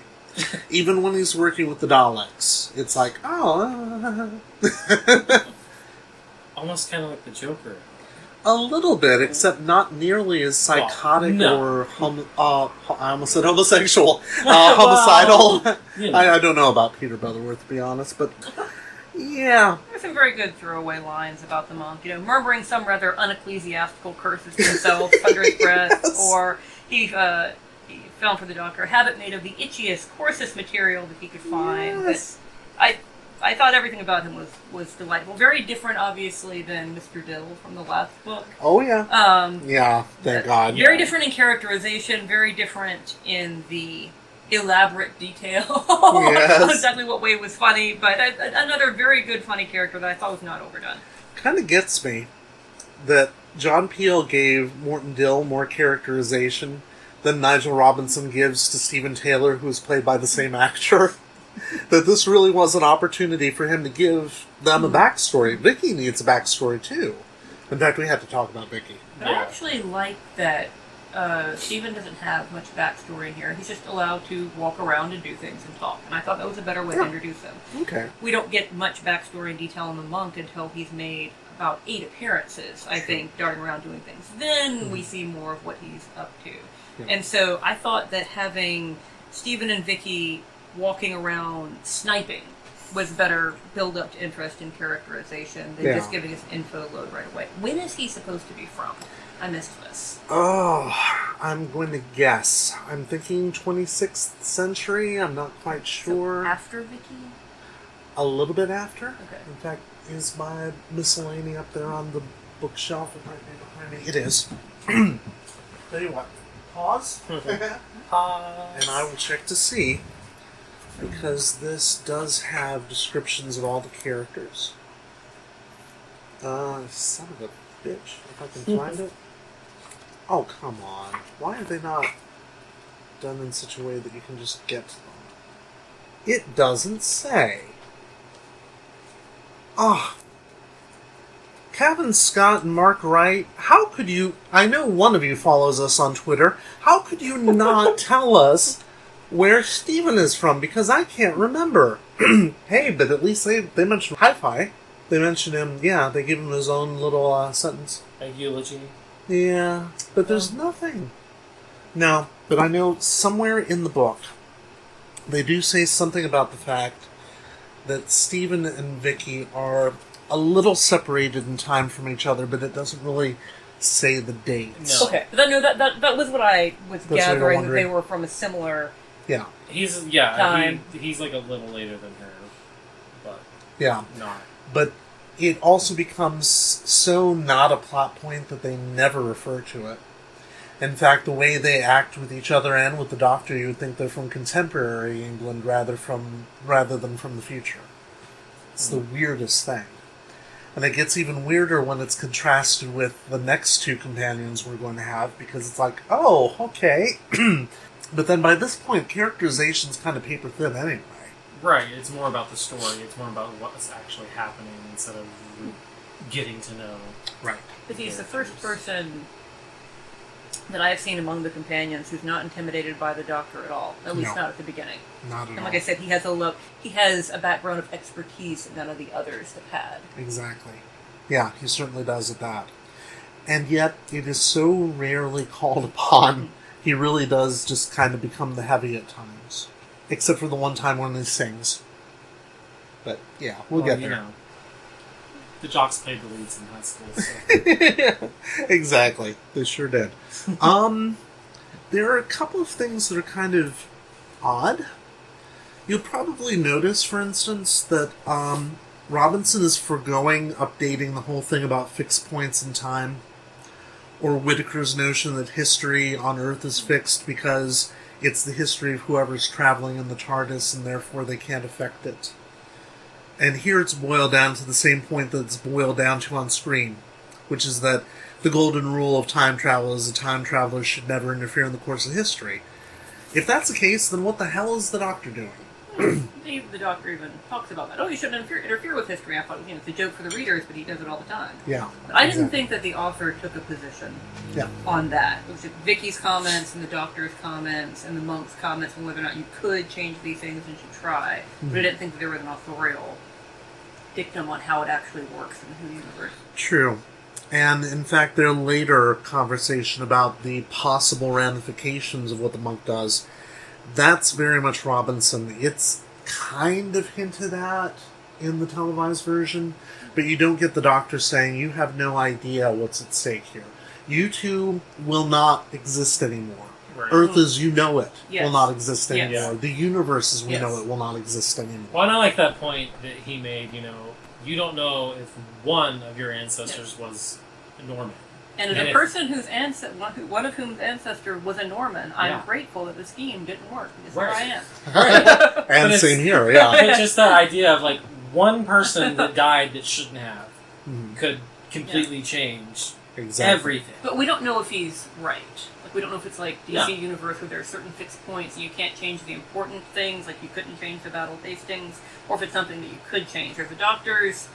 Even when he's working with the Daleks, it's like, oh, Almost kind of like the Joker. a little bit, except not nearly as psychotic no. or hom- uh, I almost said homosexual, uh, Well, homicidal. You know. I, I don't know about Peter Butterworth, to be honest, but yeah, There's some very good throwaway lines about the monk. You know, murmuring some rather unecclesiastical curses to himself under his breath, Yes. or he, uh, he found for the doctor a habit made of the itchiest, coarsest material that he could find. Yes. But I, I thought everything about him was was delightful. Very different, obviously, than Mr. Dill from the last book. oh yeah, Um, yeah. Thank God. very different in characterization, very different in the elaborate detail Yes. exactly what way was funny, but a, a- another very good funny character that I thought was not overdone. kind of gets me that John Peel gave Morton Dill more characterization than Nigel Robinson gives to Steven Taylor, who is played by the same actor. that this really was an opportunity for him to give them a backstory. Vicky needs a backstory too. In fact, we had to talk about Vicky. But I Yeah. actually like that uh, Steven doesn't have much backstory in here. He's just allowed to walk around and do things and talk. And I thought that was a better way to Yeah. introduce him. Okay. We don't get much backstory and detail on the monk until he's made about eight appearances, I think, darting around doing things. Then we see more of what he's up to. Yeah. And so I thought that having Steven and Vicky walking around sniping was better build up to interest in characterization than Yeah. just giving us info load right away. When is he supposed to be from? I missed this. Oh, I'm going to guess. I'm thinking 26th century. I'm not quite sure. So after Vicky? a little bit after. Okay. In fact, is my miscellany up there on the bookshelf right there behind me? It is. Tell you what, pause, and I will check to see because this does have descriptions of all the characters. Uh, son of a bitch! If I can find it. Oh come on! Why are they not done in such a way that you can just get to them? It doesn't say. Ah. Cavan Scott and Mark Wright, how could you? I know one of you follows us on Twitter. How could you not tell us where Steven is from? Because I can't remember. hey, but at least they, they mentioned Hi Fi. They mentioned him, yeah, they give him his own little uh, sentence. A eulogy. Yeah, but there's nothing. No, but I know somewhere in the book they do say something about the fact that Steven and Vicky are a little separated in time from each other, but it doesn't really say the dates. No. Okay. But that, no, that, that, that was what I was what you were gathering, that they were from a similar. Yeah, He's yeah. Time. He, he's like a little later than her, but yeah. not. But it also becomes so not a plot point that they never refer to it. In fact, the way they act with each other and with the Doctor, you would think they're from contemporary England rather from rather than from the future. It's the hmm. weirdest thing. And it gets even weirder when it's contrasted with the next two companions we're going to have because it's like, oh, okay. but then by this point, characterization's kind of paper thin anyway. Right. It's more about the story. It's more about what's actually happening instead of getting to know. Right. But he's the first person that I've seen among the companions who's not intimidated by the Doctor at all. At least No. not at the beginning. Not at all. And all. like I said, he has a look. He has a background of expertise that none of the others have had. Exactly. Yeah, he certainly does at that. And yet, it is so rarely called upon. He really does just kind of become the heavy at times. Except for the one time when he sings. But yeah, we'll Well, get you there. know, the jocks played the leads in high school. So. exactly. They sure did. um, there are a couple of things that are kind of odd. You'll probably notice, for instance, that um, Robinson is foregoing updating the whole thing about fixed points in time, or Whitaker's notion that history on Earth is fixed because it's the history of whoever's traveling in the TARDIS and therefore they can't affect it. And here it's boiled down to the same point that it's boiled down to on screen, which is that the golden rule of time travel is that time travelers should never interfere in the course of history. If that's the case, then what the hell is the Doctor doing? The, the Doctor even talks about that. Oh, you shouldn't interfere, interfere with history. I thought you know, it's a joke for the readers, but he does it all the time. Yeah. But I didn't think that the author took a position Yeah. on that. It was just Vicky's comments and the Doctor's comments and the monk's comments on whether or not you could change these things and should try. But I mm-hmm. didn't think that there was an authorial dictum on how it actually works in the universe. True. And in fact, their later conversation about the possible ramifications of what the monk does, that's very much Robinson. It's kind of hinted at in the televised version, but you don't get the doctor saying, You have no idea what's at stake here. You two will not exist anymore. Right. Earth as you know it Yes. will not exist Yes. anymore. The universe as we Yes. know it will not exist anymore. Well, and I like that point that he made. You know, you don't know if one of your ancestors was a Norman. And as And a if- person whose ancestor, one, of whom's ancestor was a Norman, I'm Yeah. grateful that the scheme didn't work because Right. here I am. Right. And it's- same here, yeah. But just that idea of like one person that died that shouldn't have Mhm. could completely change Exactly. everything. But we don't know if he's right. We don't know if it's like DC Yeah. universe where there are certain fixed points and you can't change the important things, like you couldn't change the Battle of Hastings, or if it's something that you could change. Or the Doctor's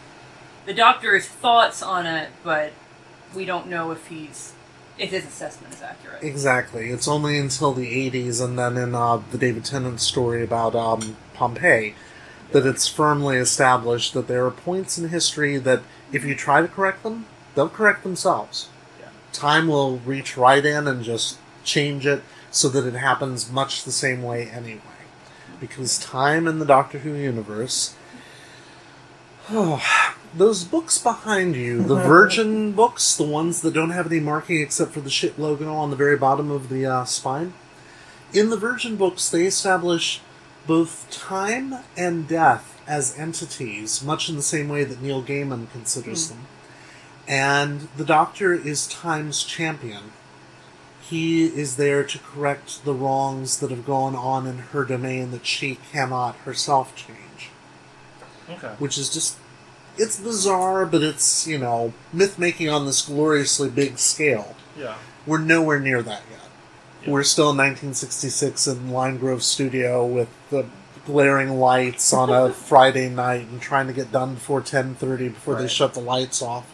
the Doctor's thoughts on it, but we don't know if he's if his assessment is accurate. Exactly. It's only until the 80s and then in uh, the David Tennant story about um, Pompeii that it's firmly established that there are points in history that if you try to correct them, they'll correct themselves. Time will reach right in and just change it so that it happens much the same way anyway. Because time in the Doctor Who universe. Oh, those books behind you, the Virgin books, the ones that don't have any marking except for the ship logo on the very bottom of the uh, spine. In the Virgin books, they establish both time and death as entities, much in the same way that Neil Gaiman considers them. And the Doctor is time's champion. He is there to correct the wrongs that have gone on in her domain that she cannot herself change Okay. which is just it's bizarre, but it's you know myth making on this gloriously big scale. Yeah. We're nowhere near that yet. Yeah. We're still in 1966 in Lime Grove Studio with the glaring lights on a Friday night and trying to get done before 10:30 before they shut the lights off.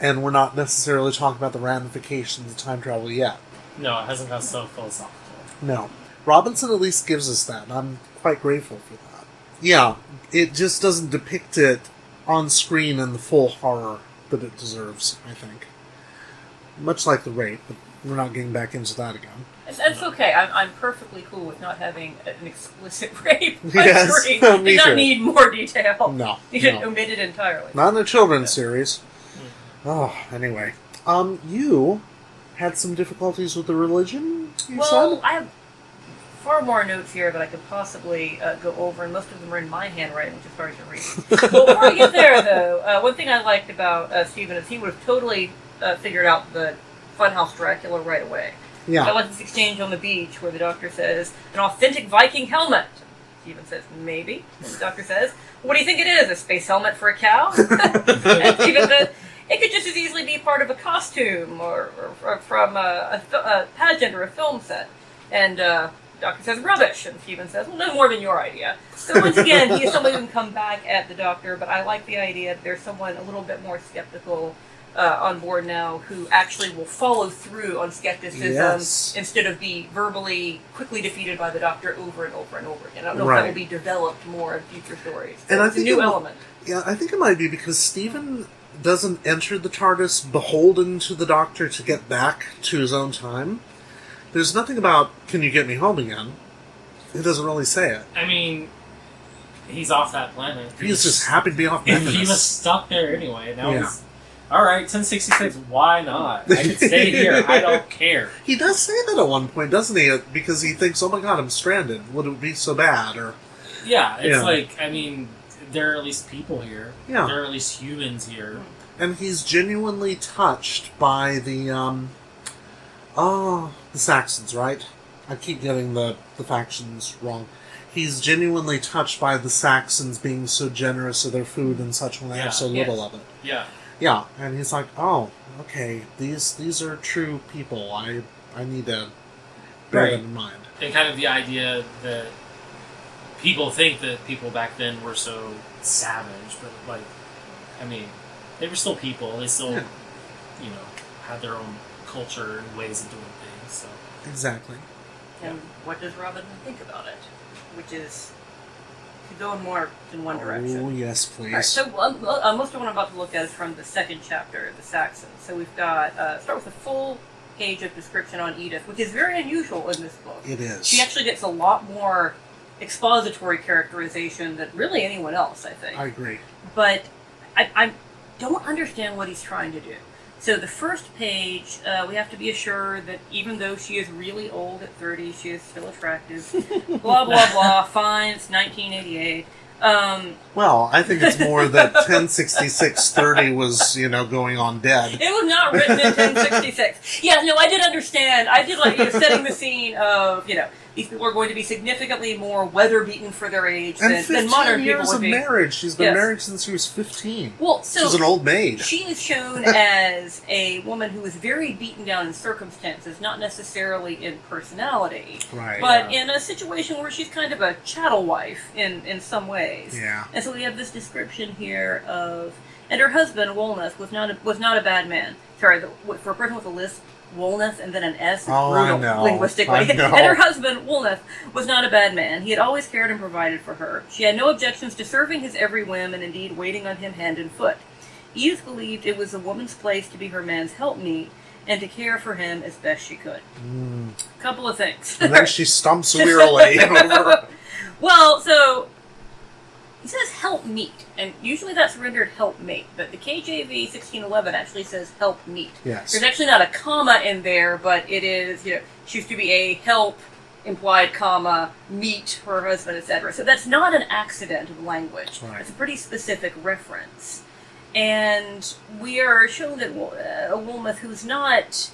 And we're not necessarily talking about the ramifications of time travel yet. No, it hasn't got so philosophical. No. Robinson at least gives us that, and I'm quite grateful for that. Yeah, it just doesn't depict it on screen in the full horror that it deserves, I think. Much like the rape, but we're not getting back into that again. And that's okay. I'm, I'm perfectly cool with not having an explicit rape on Yes, screen. me Did not too. need more detail. No, You should no. omit it entirely. Not in a children's series. Oh, anyway. Um, you had some difficulties with the religion, you well, said? I have far more notes here that I could possibly uh, go over, and most of them are in my handwriting, which is hard to read. well, before we get there, though, uh, one thing I liked about uh, Steven is he would have totally uh, figured out the Funhouse Dracula right away. Yeah. I like this exchange on the beach where the doctor says, an authentic Viking helmet. Steven says, maybe. And the doctor says, what do you think it is? A space helmet for a cow? and Steven says, it could just as easily be part of a costume or, or, or from a, a, a pageant or a film set. And uh, the doctor says, rubbish. And Steven says, well, no more than your idea. So once again, he's is someone who can come back at the doctor, but I like the idea that there's someone a little bit more skeptical uh, on board now who actually will follow through on skepticism Yes. instead of be verbally quickly defeated by the doctor over and over and over again. I don't know if Right. that will be developed more in future stories. And I it's a think new it will- element. Yeah, I think it might be because Steven doesn't enter the TARDIS beholden to the Doctor to get back to his own time. There's nothing about, can you get me home again? He doesn't really say it. I mean, he's off that planet. He's just happy to be off planet. he was stuck there anyway. Now Yeah. he's all right. 1066. Why not? I could stay here. I don't care. He does say that at one point, doesn't he? Because he thinks, oh my god, I'm stranded. Would it be so bad? Or, Yeah, it's Yeah. like I mean, there are at least people here. Yeah. There are at least humans here. and he's genuinely touched by the, um, oh, the Saxons, right? I keep getting the, the factions wrong. He's genuinely touched by the Saxons being so generous of their food and such when they Yeah. have so Yes. little of it. Yeah. Yeah, and he's like, "Oh, okay, these these are true people. I I need to bear Right. them in mind." And kind of the idea that people think that people back then were so savage, but like, I mean, they were still people. They still, Yeah. you know, had their own culture and ways of doing things. So Exactly. And what does Robin think about it? Which is to go in more in one direction. Oh yes, please. Alright, so um, uh, most of what I'm about to look at is from the second chapter, the Saxons. So we've got uh, start with a full page of description on Edith, which is very unusual in this book. it is. She actually gets a lot more expository characterization than really anyone else, I think. I agree. but I, I don't understand what he's trying to do. So the first page, uh, we have to be assured that even though she is really old at 30, she is still attractive. blah blah blah. Fine, it's 1988. Um, Well, I think it's more that 106630 was, you know, going on dead. it was not written in 1066. Yeah, no, I did understand. I did like you know, setting the scene of you know people are going to be significantly more weather beaten for their age And than, 15 than modern people years would of be. marriage. She's been Yes. married since she was 15. Well, so She's an old maid. She is shown as a woman who is very beaten down in circumstances, not necessarily in personality, Right. but in a situation where she's kind of a chattel wife in, in some ways. Yeah. And so we have this description here of, and her husband Wulnoth was not a, was not a bad man. Sorry, the, for a person with a lisp, Wulnoth and then an S Oh, I brutal know. linguistically. And her husband Wulnoth was not a bad man. He had always cared and provided for her. She had no objections to serving his every whim and indeed waiting on him hand and foot. Edith believed it was a woman's place to be her man's helpmeet and to care for him as best she could. Mm. Couple of things. And then she stumps wearily over. well, so he says help meet, and usually that's rendered help mate, but the KJV 1611 actually says help meet. Yes. There's actually not a comma in there, but it is, you know, she used to be a help implied comma meet her husband, etc. So that's not an accident of language. Right. It's a pretty specific reference. And we are shown that uh, a Wolmouth who's not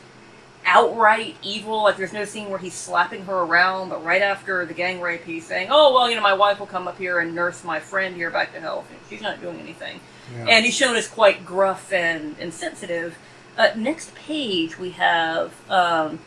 outright evil, like there's no scene where he's slapping her around, but right after the gang rape, he's saying, "Oh well, you know, my wife will come up here and nurse my friend here back to health." And she's not doing anything, Yeah. and he's shown as quite gruff and insensitive. Uh, next page, we have. Um,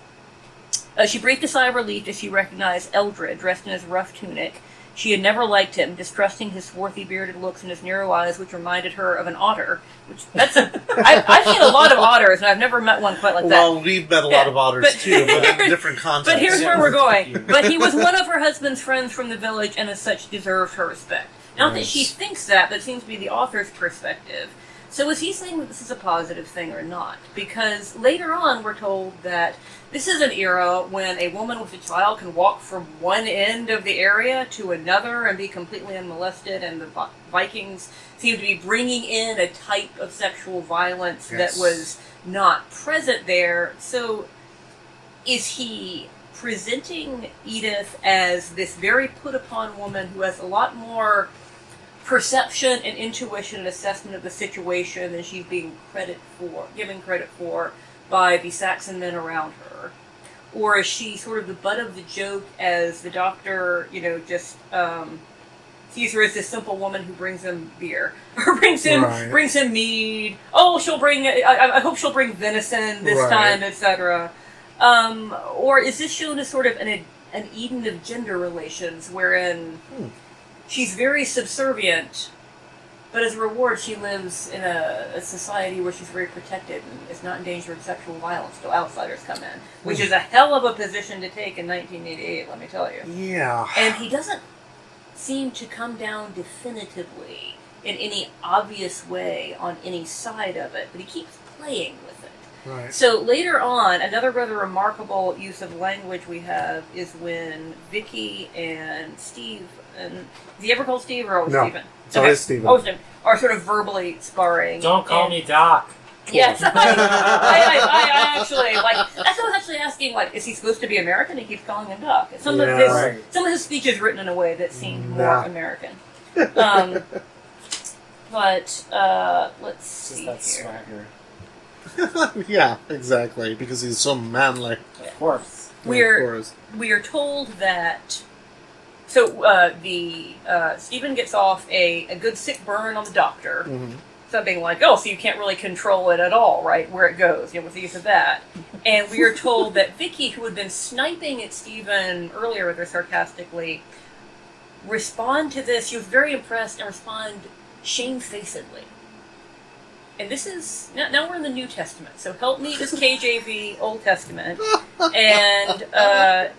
uh, she breathed a sigh of relief as she recognized Eldred, dressed in his rough tunic. She had never liked him, distrusting his swarthy bearded looks and his narrow eyes, which reminded her of an otter. Which that's a, I, I've seen a lot of otters, and I've never met one quite like that. well, we've met a lot of otters but- too, but in different contexts. But here's Yeah. where we're going. But he was one of her husband's friends from the village, and as such deserved her respect. Not that she thinks that, but it seems to be the author's perspective. So is he saying that this is a positive thing or not? Because later on, we're told that this is an era when a woman with a child can walk from one end of the area to another and be completely unmolested, and the Vikings seem to be bringing in a type of sexual violence Yes. that was not present there. So is he presenting Edith as this very put upon woman who has a lot more perception and intuition and assessment of the situation than she's being credit for, given credit for by the Saxon men around her. Or is she sort of the butt of the joke as the doctor, you know, just um, sees her as this simple woman who brings him beer or brings him Right. brings him mead. Oh, she'll bring. I, I I hope she'll bring venison this Right. time, etc. Um, or is this shown as sort of an an Eden of gender relations, wherein Hmm. She's very subservient, but as a reward, she lives in a, a society where she's very protected and is not in danger of sexual violence till outsiders come in, which Hmm. is a hell of a position to take in 1988. Let me tell you. Yeah. And he doesn't seem to come down definitively in any obvious way on any side of it, but he keeps playing with it. Right. So later on, another rather remarkable use of language we have is when Vicky and Steve, and is he ever called Steve or always No, Steven? it's always Steven. Always Steven, are sort of verbally sparring. Don't call and- me Doc. Yes, I, I, I, I, I actually like. That's what I was actually asking. Like, is he supposed to be American? He keeps calling him Doc. Some of his Right. some of his speech is written in a way that seemed more Nah. American. Um, but uh, let's Just see that here. swagger. yeah, exactly. Because he's so manly. Of course. We're- Of course. we are told that so uh, the uh, Steven gets off a, a good sick burn on the doctor. Mhm. Something like, oh, so you can't really control it at all, right? Where it goes, you know, with the use of that. And we are told that Vicky, who had been sniping at Steven earlier, rather sarcastically, respond to this. She was very impressed and respond shamefacedly. And this is now, now we're in the New Testament, so help me is KJV Old Testament, and uh,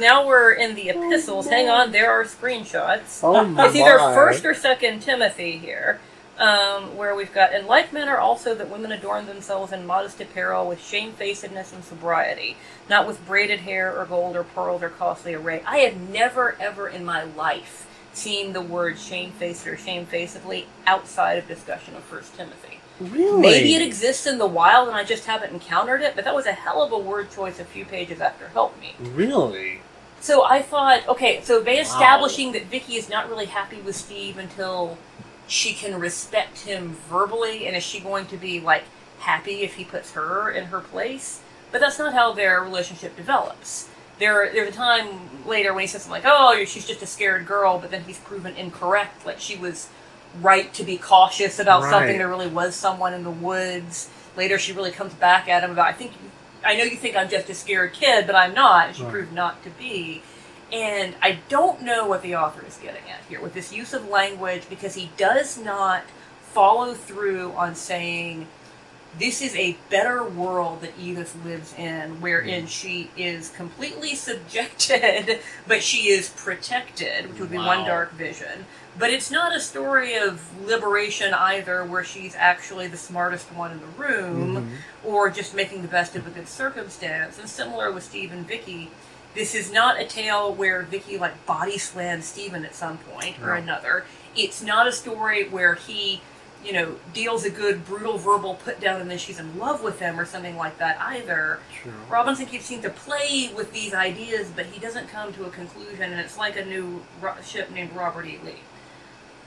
now we're in the epistles. Hang on, there are screenshots. Oh my. It's either First or Second Timothy here, um, where we've got in like manner also that women adorn themselves in modest apparel with shamefacedness and sobriety, not with braided hair or gold or pearls or costly array. I have never ever in my life seen the word shamefaced or shamefacedly outside of discussion of First Timothy. Really? Maybe it exists in the wild and I just haven't encountered it, but that was a hell of a word choice a few pages after Help Me. Really? So I thought, okay, so they Wow. establishing that Vicky is not really happy with Steve until she can respect him verbally, and is she going to be like happy if he puts her in her place? But that's not how their relationship develops. There, there's a time later when he says something like, "Oh, she's just a scared girl," but then he's proven incorrect. Like she was right to be cautious about Right. something. There really was someone in the woods. Later, she really comes back at him about, "I think, I know you think I'm just a scared kid, but I'm not." And she Right. proved not to be. And I don't know what the author is getting at here with this use of language because he does not follow through on saying this is a better world that Edith lives in, wherein hmm. she is completely subjected, but she is protected, which would be one dark vision. But it's not a story of liberation either, where she's actually the smartest one in the room Mhm. or just making the best of a good circumstance. And similar with Steve and Vicky, this is not a tale where Vicky like body slams Steven at some point or another. It's not a story where he, you know, deals a good brutal verbal put down and then she's in love with him or something like that either. True. Robinson keeps seeming to play with these ideas, but he doesn't come to a conclusion, and it's like a new ro- ship named Robert E. Lee.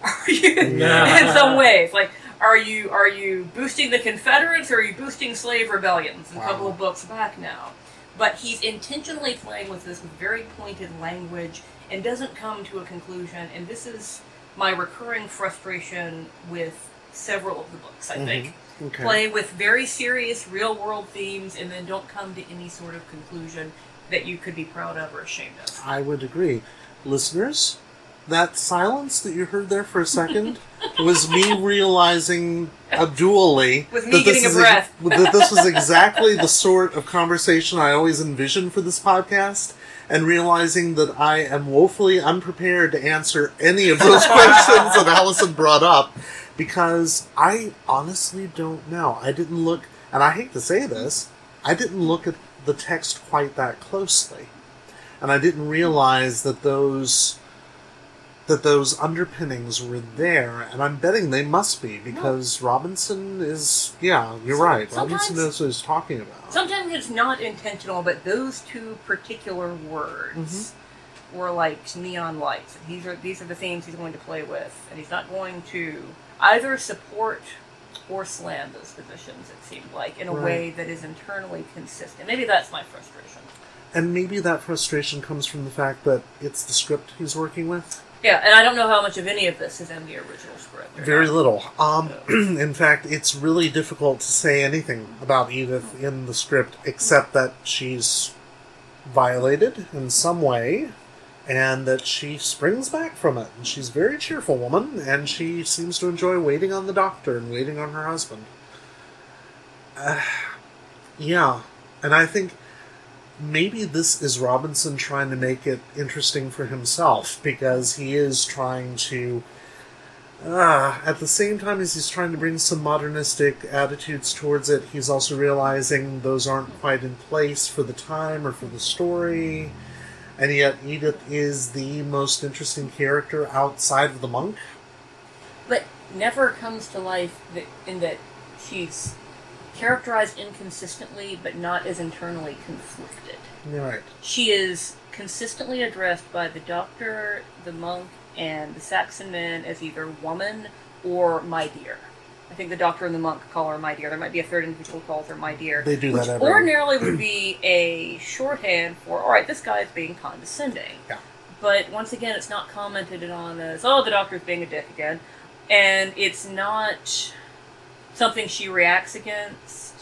Are you, Yeah. in some ways, like, are you are you boosting the Confederates or are you boosting slave rebellions? A couple of books back now, but he's intentionally playing with this with very pointed language and doesn't come to a conclusion. And this is my recurring frustration with several of the books. I think mm-hmm. Okay. play with very serious real world themes and then don't come to any sort of conclusion that you could be proud of or ashamed of. I would agree. Listeners, that silence that you heard there for a second was me realizing abdually that this is that this was exactly the sort of conversation I always envisioned for this podcast, and realizing that I am woefully unprepared to answer any of those questions that Allison brought up because I honestly don't know. I didn't look, and I hate to say this, I didn't look at the text quite that closely and I didn't realize that those that those underpinnings were there, and I'm betting they must be because Robinson is. Yeah, you're Some- right. Robinson knows what he's talking about. Sometimes it's not intentional, but those two particular words mm-hmm. were like neon lights. These are these are the themes he's going to play with, and he's not going to either support or slam those positions. It seemed like in a Right. way that is internally consistent. Maybe that's my frustration. And maybe that frustration comes from the fact that it's the script he's working with. Yeah, and I don't know how much of any of this is in the original script. Very little. Um, in fact, it's really difficult to say anything about Edith in the script except that she's violated in some way and that she springs back from it. And she's a very cheerful woman and she seems to enjoy waiting on the doctor and waiting on her husband. Uh, yeah, and I think maybe this is Robinson trying to make it interesting for himself because he is trying to Ah, at the same time as he's trying to bring some modernistic attitudes towards it, he's also realizing those aren't quite in place for the time or for the story. And yet, Edith is the most interesting character outside of the monk. but never comes to life in that she's characterized inconsistently, but not as internally conflicted. Right. She is consistently addressed by the doctor, the monk, and the Saxon men as either woman or my dear. I think the doctor and the monk call her my dear. There might be a third individual who calls her my dear. They do which that every- ordinarily would be a shorthand for, all right, this guy is being condescending. Yeah. But once again, it's not commented on as, oh, the doctor's being a dick again. And it's not something she reacts against.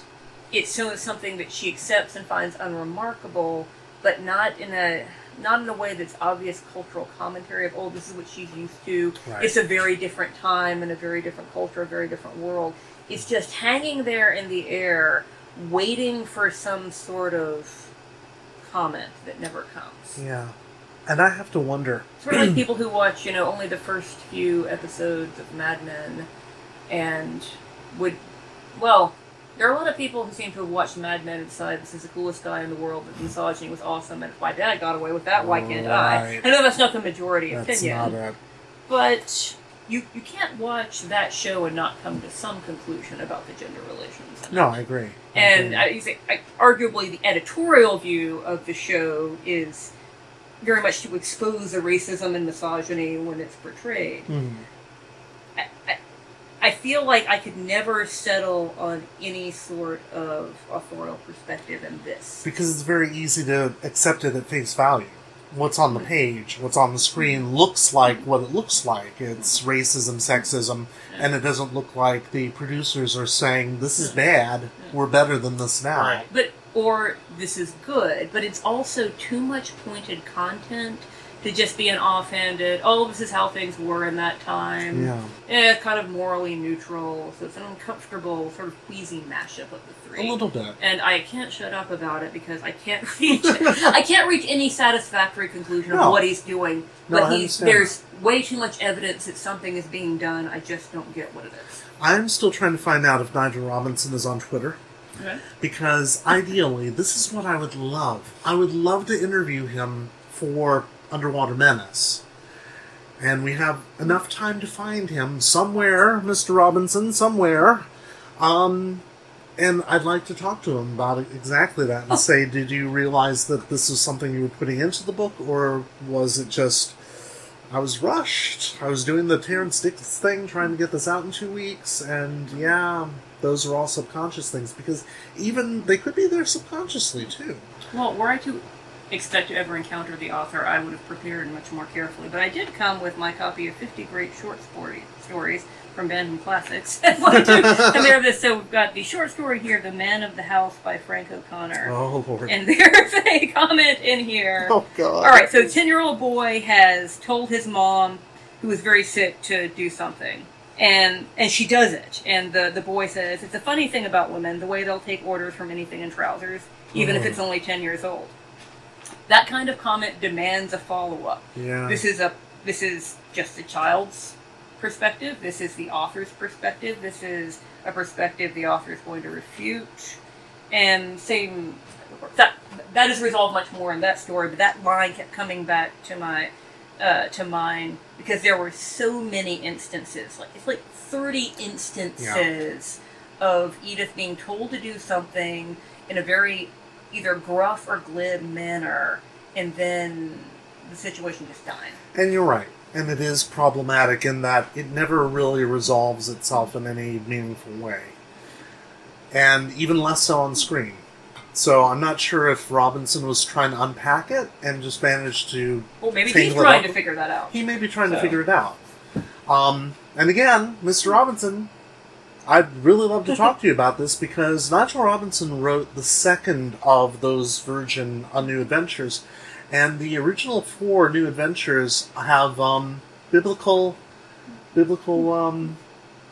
It's so- something that she accepts and finds unremarkable, but not in a not in a way that's obvious cultural commentary of oh this is what she's used to. Right. It's a very different time and a very different culture, a very different world. It's just hanging there in the air, waiting for some sort of comment that never comes. Yeah. And I have to wonder. Sort of like people who watch, you know, only the first few episodes of Mad Men and would, well, there are a lot of people who seem to have watched Mad Men and decide this is the coolest guy in the world, that misogyny was awesome, and if my dad got away with that, why can't I? Right. I know that's not the majority That's opinion, not it. but you, you can't watch that show and not come to some conclusion about the gender relations. No, I agree. I And agree. I, I, arguably, the editorial view of the show is very much to expose the racism and misogyny when it's portrayed. Mhm. I, I, I feel like I could never settle on any sort of authorial perspective in this. Because it's very easy to accept it at face value. What's on the page, what's on the screen looks like what it looks like. It's racism, sexism, and it doesn't look like the producers are saying, this is bad, we're better than this now. Right. But or this is good, but it's also too much pointed content to just be an offhanded. Oh, this is how things were in that time. Yeah. Eh, kind of morally neutral. So it's an uncomfortable sort of queasy mashup of the three. A little bit. and I can't shut up about it because I can't reach I can't reach any satisfactory conclusion of what he's doing. No, But he's there's way too much evidence that something is being done. I just don't get what it is. I'm still trying to find out if Nigel Robinson is on Twitter. Okay. because ideally, this is what I would love. I would love to interview him for Underwater Menace. And we have enough time to find him somewhere, Mr. Robinson, somewhere. Um, and I'd like to talk to him about exactly that and say, did you realize that this was something you were putting into the book, or was it just I was rushed. I was doing the Terrance Dicks thing, trying to get this out in two weeks, and yeah, those are all subconscious things because even they could be there subconsciously too. Well, were I to expect to ever encounter the author, I would have prepared much more carefully. But I did come with my copy of 50 Great Short Story, Stories from Bantam Classics. and compare this. So we've got the short story here, The Man of the House by Frank O'Connor. Oh lord! And there's a comment in here. oh god! All right, so the 10 year old boy has told his mom, who was very sick, to do something. And and she does it. And the, the boy says, It's a funny thing about women, the way they'll take orders from anything in trousers, even if Mhm. it's only 10 years old. That kind of comment demands a follow up. Yeah. This is a this is just a child's perspective. This is the author's perspective. This is a perspective the author is going to refute. And same that that is resolved much more in that story. But that line kept coming back to my uh, to mind because there were so many instances, like it's like thirty instances of Edith being told to do something in a very either gruff or glib manner, and then the situation just died. And you're right. And it is problematic in that it never really resolves itself in any meaningful way. And even less so on screen. So I'm not sure if Robinson was trying to unpack it and just managed to. Well, maybe he's trying to figure that out. He may be trying to figure it out. Um, and again, Mr. Robinson, I'd really love to talk to you about this because Nigel Robinson wrote the second of those Virgin uh, New Adventures, and the original four New Adventures have um, biblical, biblical um,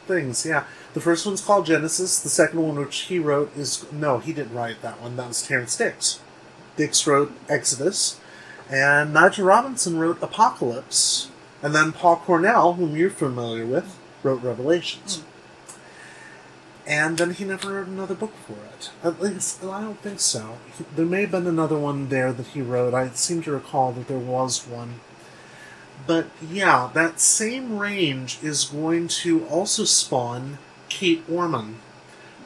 things. Yeah, the first one's called Genesis. The second one, which he wrote, is no, he didn't write that one. That was Terrance Dicks. Dicks wrote Exodus, and Nigel Robinson wrote Apocalypse, and then Paul Cornell, whom you're familiar with, wrote Revelations. And then he never wrote another book for it. At least, I don't think so. He- There may have been another one there that he wrote. I seem to recall that there was one. But yeah, that same range is going to also spawn Kate Orman,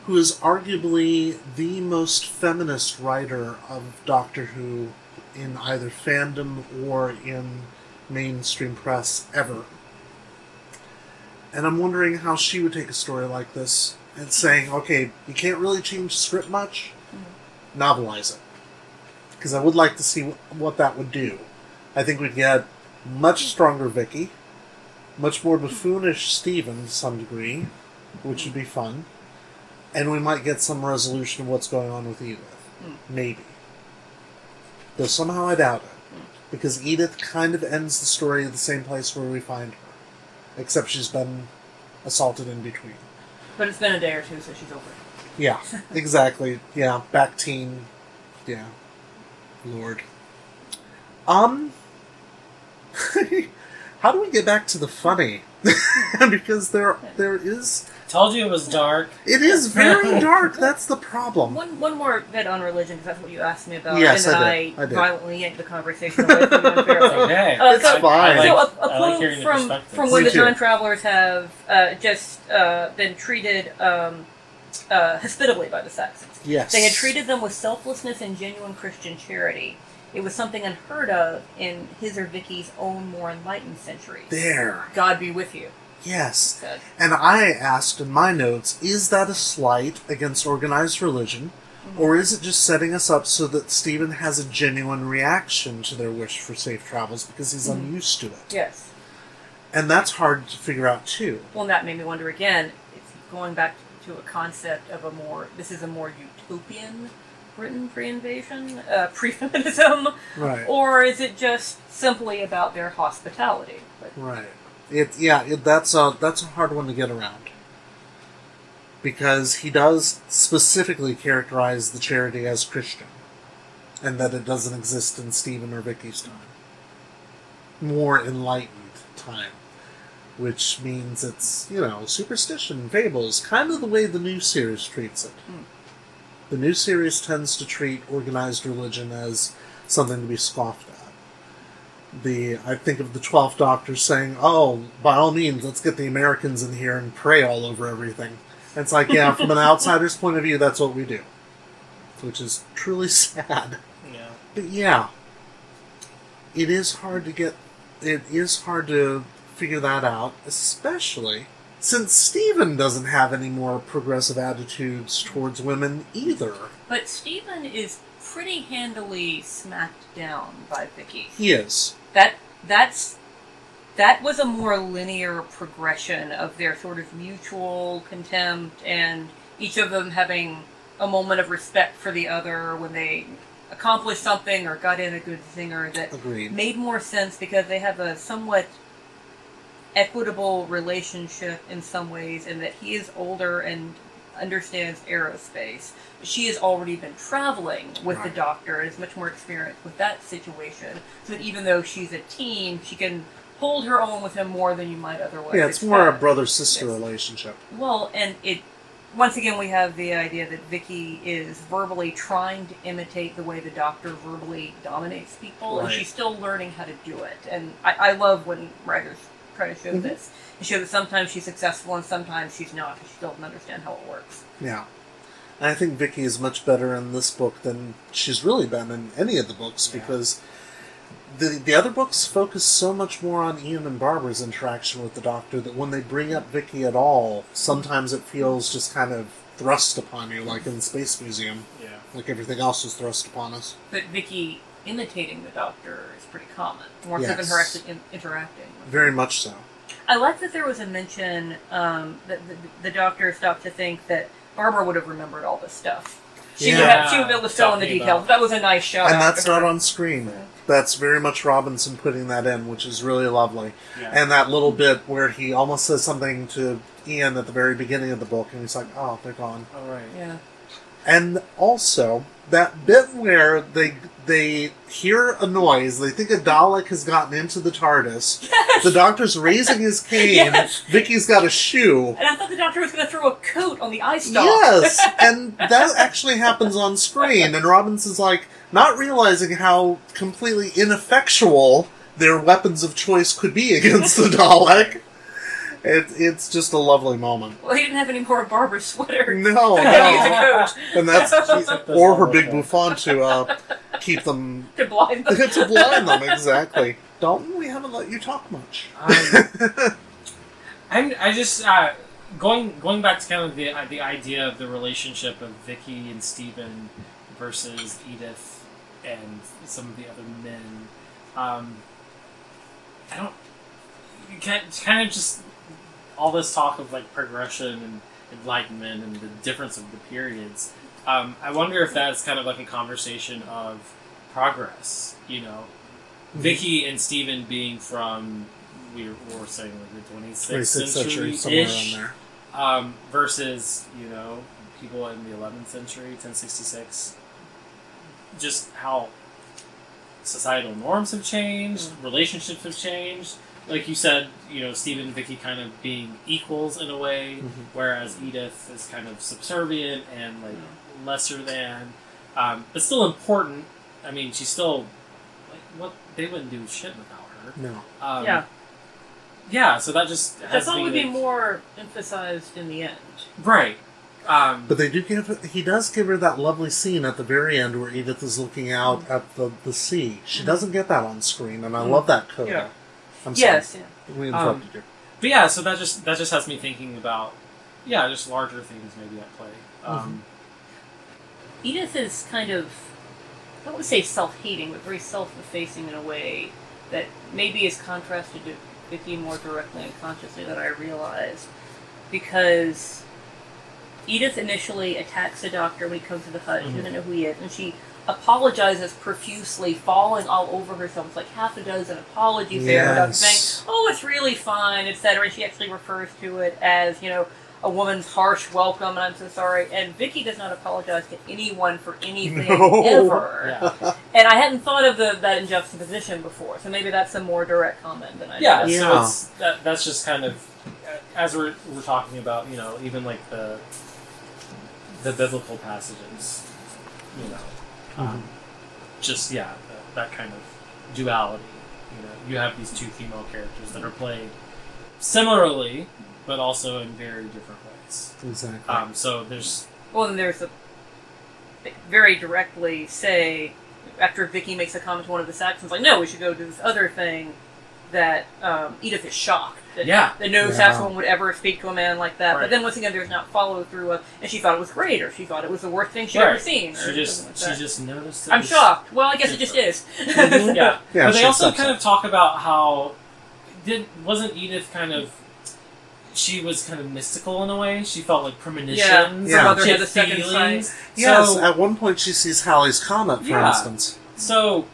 who is arguably the most feminist writer of Doctor Who in either fandom or in mainstream press ever. And I'm wondering how she would take a story like this and saying, okay, you can't really change the script much, mm-hmm. novelize it. Because I would like to see wh- what that would do. I think we'd get much mm-hmm. stronger Vicky, much more buffoonish Stephen to some degree, which would be fun, and we might get some resolution of what's going on with Edith. Mm-hmm. Maybe. Though somehow I doubt it. Because Edith kind of ends the story at the same place where we find her. Except she's been assaulted in between. But it's been a day or two, so she's over it. Yeah, exactly. Yeah, back teen. Yeah. Lord. Um. how do we get back to the funny? because there, there is. Told you it was dark. It is very dark. That's the problem. One, one more bit on religion, because that's what you asked me about, Yes, and then I I, did. I did. violently yanked the conversation away from you unfairly. Okay. Uh, It's so, fine. So like, a, a I like quote hearing the from perspectives. from when Me the too. time travelers have uh, just uh, been treated um, uh, hospitably by the Saxons. Yes. They had treated them with selflessness and genuine Christian charity. It was something unheard of in his or Vicky's own more enlightened centuries. There. God be with you. Yes. Said. And I asked in my notes, is that a slight against organized religion? Or is it just setting us up so that Stephen has a genuine reaction to their wish for safe travels because he's unused to it? Yes. And that's hard to figure out too. Well, and that made me wonder again. It's going back to a concept of a more. This is a more utopian Britain pre-invasion, uh, pre-feminism, Right. or is it just simply about their hospitality? But Right. It yeah, it, that's a that's a hard one to get around. Because he does specifically characterize the charity as Christian, and that it doesn't exist in Stephen or Vicky's time. More enlightened time, which means it's you know superstition, fables, kind of the way the new series treats it. Hmm. The new series tends to treat organized religion as something to be scoffed at the I think of the Twelfth Doctor saying, "Oh, by all means, let's get the Americans in here and pray all over everything." And it's like, yeah, from an outsider's point of view, that's what we do, which is truly sad. Yeah. But yeah, it is hard to get. It is hard to figure that out, especially since Stephen doesn't have any more progressive attitudes towards women either. but Stephen is pretty handily smacked down by Vicky. He is. That that's that was a more linear progression of their sort of mutual contempt and each of them having a moment of respect for the other when they accomplished something or got in a good zinger that Agreed. made more sense because they have a somewhat equitable relationship in some ways and that he is older and understands aerospace. She has already been traveling with the doctor and is much more experienced with that situation. So that even though she's a teen, she can hold her own with him more than you might otherwise. Yeah, it's more a brother sister relationship. Well, and it once again, we have the idea that Vicky is verbally trying to imitate the way the Doctor verbally dominates people, and she's still learning how to do it. And I, I love when writers try to show Mhm. this. And show that sometimes she's successful and sometimes she's not, because she doesn't understand how it works. Yeah. And I think Vicky is much better in this book than she's really been in any of the books Yeah. because the the other books focus so much more on Ian and Barbara's interaction with the Doctor that when they bring up Vicky at all, sometimes it feels just kind of thrust upon you, like in the Space Museum, Yeah. like everything else was thrust upon us. But Vicky imitating the Doctor is pretty common, more so than her actually in- interacting. with Very much so. I like that there was a mention um, that the, the doctor stopped to think that Barbara would have remembered all this stuff. She would Yeah. have, she would be able to fill in the Talking details. That was a nice shout. and that's to her. not on screen. That's very much Robinson putting that in, which is really lovely. Yeah. And that little bit where he almost says something to Ian at the very beginning of the book, and he's like, "Oh, they're gone." All right. Yeah. And also that bit where they they hear a noise, they think a Dalek has gotten into the TARDIS. The Doctor's raising his cane. Yes. Vicky's got a shoe. And I thought the doctor was going to throw a coat on the eye stalk. Yes, and that actually happens on screen. And Robinson's like not realizing how completely ineffectual their weapons of choice could be against the Dalek. It, it's just a lovely moment. well, he didn't have any more of Barbara's sweater. No, no, and that's She's or her big the- bouffant to uh, keep them to blind them. to blind them exactly. Dalton, we haven't let you talk much. Um, I'm, I just uh, going going back to kind of the uh, the idea of the relationship of Vicky and Stephen versus Edith and some of the other men. Um, I don't kind kind of just all this talk of like progression and enlightenment and the difference of the periods. Um, I wonder if that's kind of like a conversation of progress. You know, Vicky and Stephen being from we were, we were saying like the 26th, 26th century, century, somewhere ish, around there. um, versus you know people in the 11th century, 1066. Just how societal norms have changed, relationships have changed. Like you said, you know, Stephen and Vicky kind of being equals in a way, Mhm. whereas Edith is kind of subservient and like lesser than, um, but still important. I mean, she's still like what they wouldn't do shit without her. No. Um, Yeah. yeah. So that just That has thought me would be more emphasized in the end. right. Um, But they do give he does give her that lovely scene at the very end where Edith is looking out at the, the sea. She doesn't get that on screen, and I love that coda. Yeah. I'm sorry. Yes. Yeah. We interrupted you. But yeah, so that just that just has me thinking about yeah, just larger things maybe at play. Um, Edith is kind of, I don't want to say self-hating, but very self-effacing in a way that maybe is contrasted to Vicky more directly and consciously than I realized. Because Edith initially attacks the doctor when he comes to the hut. She Mhm. doesn't know who he is, and she apologizes profusely, falling all over herself. It's like half a dozen apologies there. The doctor Yes. saying, "Oh, it's really fine," etc. And she actually refers to it as, you know, a woman's harsh welcome, and I'm so sorry. And Vicky does not apologize to anyone for anything No. ever. yeah, And I hadn't thought of the, that in juxtaposition before, so maybe that's a more direct comment than I yeah. did. So Yeah. it's that, that's just kind of as we're we're talking about, you know, even like the the biblical passages, you know, um, just yeah, that, that kind of duality. You know, you have these two female characters that are played similarly, but also in very different ways. Exactly. Um, so there's Well, then there's a they very directly say after Vicky makes a comment to one of the Saxons, like, "No, we should go do this other thing." That um, Edith is shocked that, Yeah. that no Yeah. Saxon would ever speak to a man like that. But then once again, there's not follow through of, and she thought it was great, or she thought it was the worst thing she'd ever seen. She just like she that. just noticed. it I'm shocked. Well, I guess it just is. Mhm. yeah. Yeah, but they also kind it. of talk about how did wasn't Edith kind of she was kind of mystical in a way. She felt like premonitions. Yeah, her Yeah. mother She had had a second feelings. sight. yes, So, at one point she sees Halley's comet, for Yeah. instance. so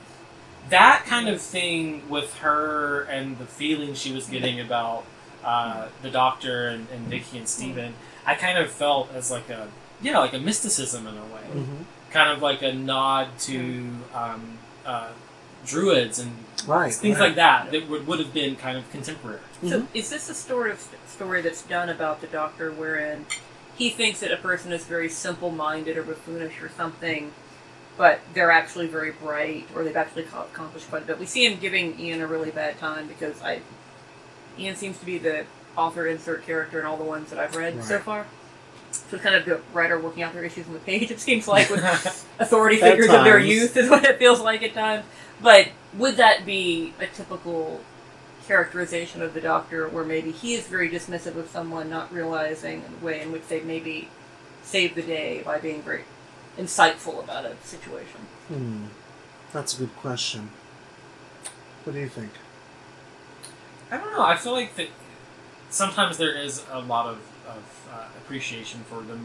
that kind of thing with her and the feeling she was getting about uh, the doctor and, and Vicky and Steven, I kind of felt as like a yeah, like a mysticism in a way. Mhm. Kind of like a nod to um, uh, druids and Right. things right. like that that would, would have been kind of contemporary. So, is this a story of story that's done about the Doctor, wherein he thinks that a person is very simple-minded or buffoonish or something, but they're actually very bright or they've actually accomplished quite a bit. We see him giving Ian a really bad time because I, Ian seems to be the author insert character in all the ones that I've read so far. So it's kind of the writer working out their issues on the page. It seems like with authority figures of their youth is what it feels like at times. But would that be a typical characterization of the Doctor, where maybe he is very dismissive of someone, not realizing the way in which they maybe save the day by being very insightful about a situation? Hmm. That's a good question. What do you think? I don't know. I feel like that sometimes there is a lot of, of uh, appreciation for the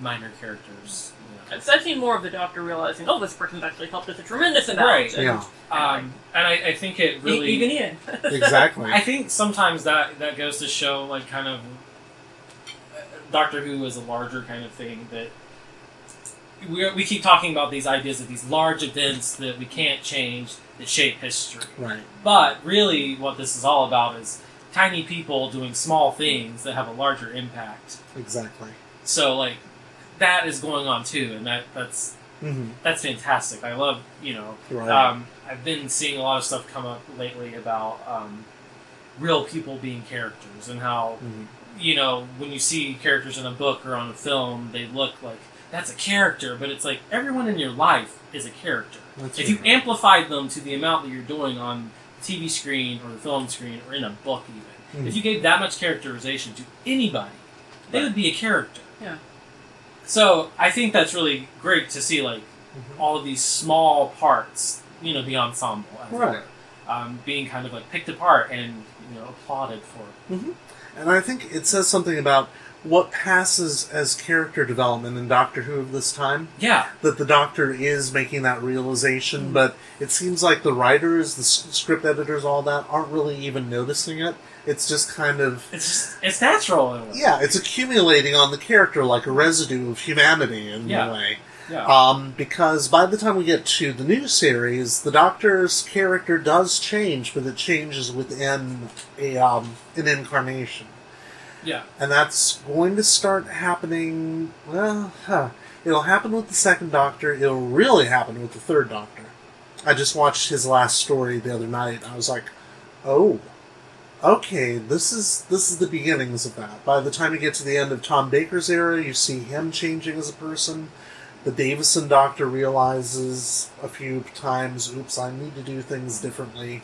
minor characters. You. I've I've seen more of the Doctor realizing, oh, this person's actually helped us a tremendous amount. Right. and- Yeah. Um, and I, I think it E- really even Ian. Exactly. I think sometimes that that goes to show like kind of uh, Doctor Who is a larger kind of thing that we we keep talking about these ideas of these large events that we can't change that shape history. right. But really, what this is all about is tiny people doing small things that have a larger impact. Exactly. So like that is going on too, and that that's Mm-hmm. that's fantastic. I love you know Right. um, I've been seeing a lot of stuff come up lately about um, real people being characters and how Mhm. you know when you see characters in a book or on a film, they look like that's a character, but it's like everyone in your life is a character. That's if you right. amplified them to the amount that you're doing on the TV screen or the film screen or in a book, even Mhm. if you gave that much characterization to anybody, they Right. would be a character. Yeah. So I think that's really great to see, like Mhm. all of these small parts, you know, the ensemble, as Right. were, um, being kind of like picked apart and you know applauded for. And I think it says something about what passes as character development in Doctor Who of this time. Yeah, That the Doctor is making that realization, Mhm. but it seems like the writers, the script editors, all that aren't really even noticing it. It's just kind of it's just it's natural in yeah, it's accumulating on the character like a residue of humanity in Yeah. a way. yeah. Um, because by the time we get to the new series, the Doctor's character does change, but it changes within a um, an incarnation. Yeah. and that's going to start happening. Well, huh. it'll happen with the second Doctor. It'll really happen with the third Doctor. I just watched his last story the other night. I was like, oh, okay, this is this is the beginnings of that. By the time you get to the end of Tom Baker's era, you see him changing as a person. The Davison Doctor realizes a few times, oops, I need to do things differently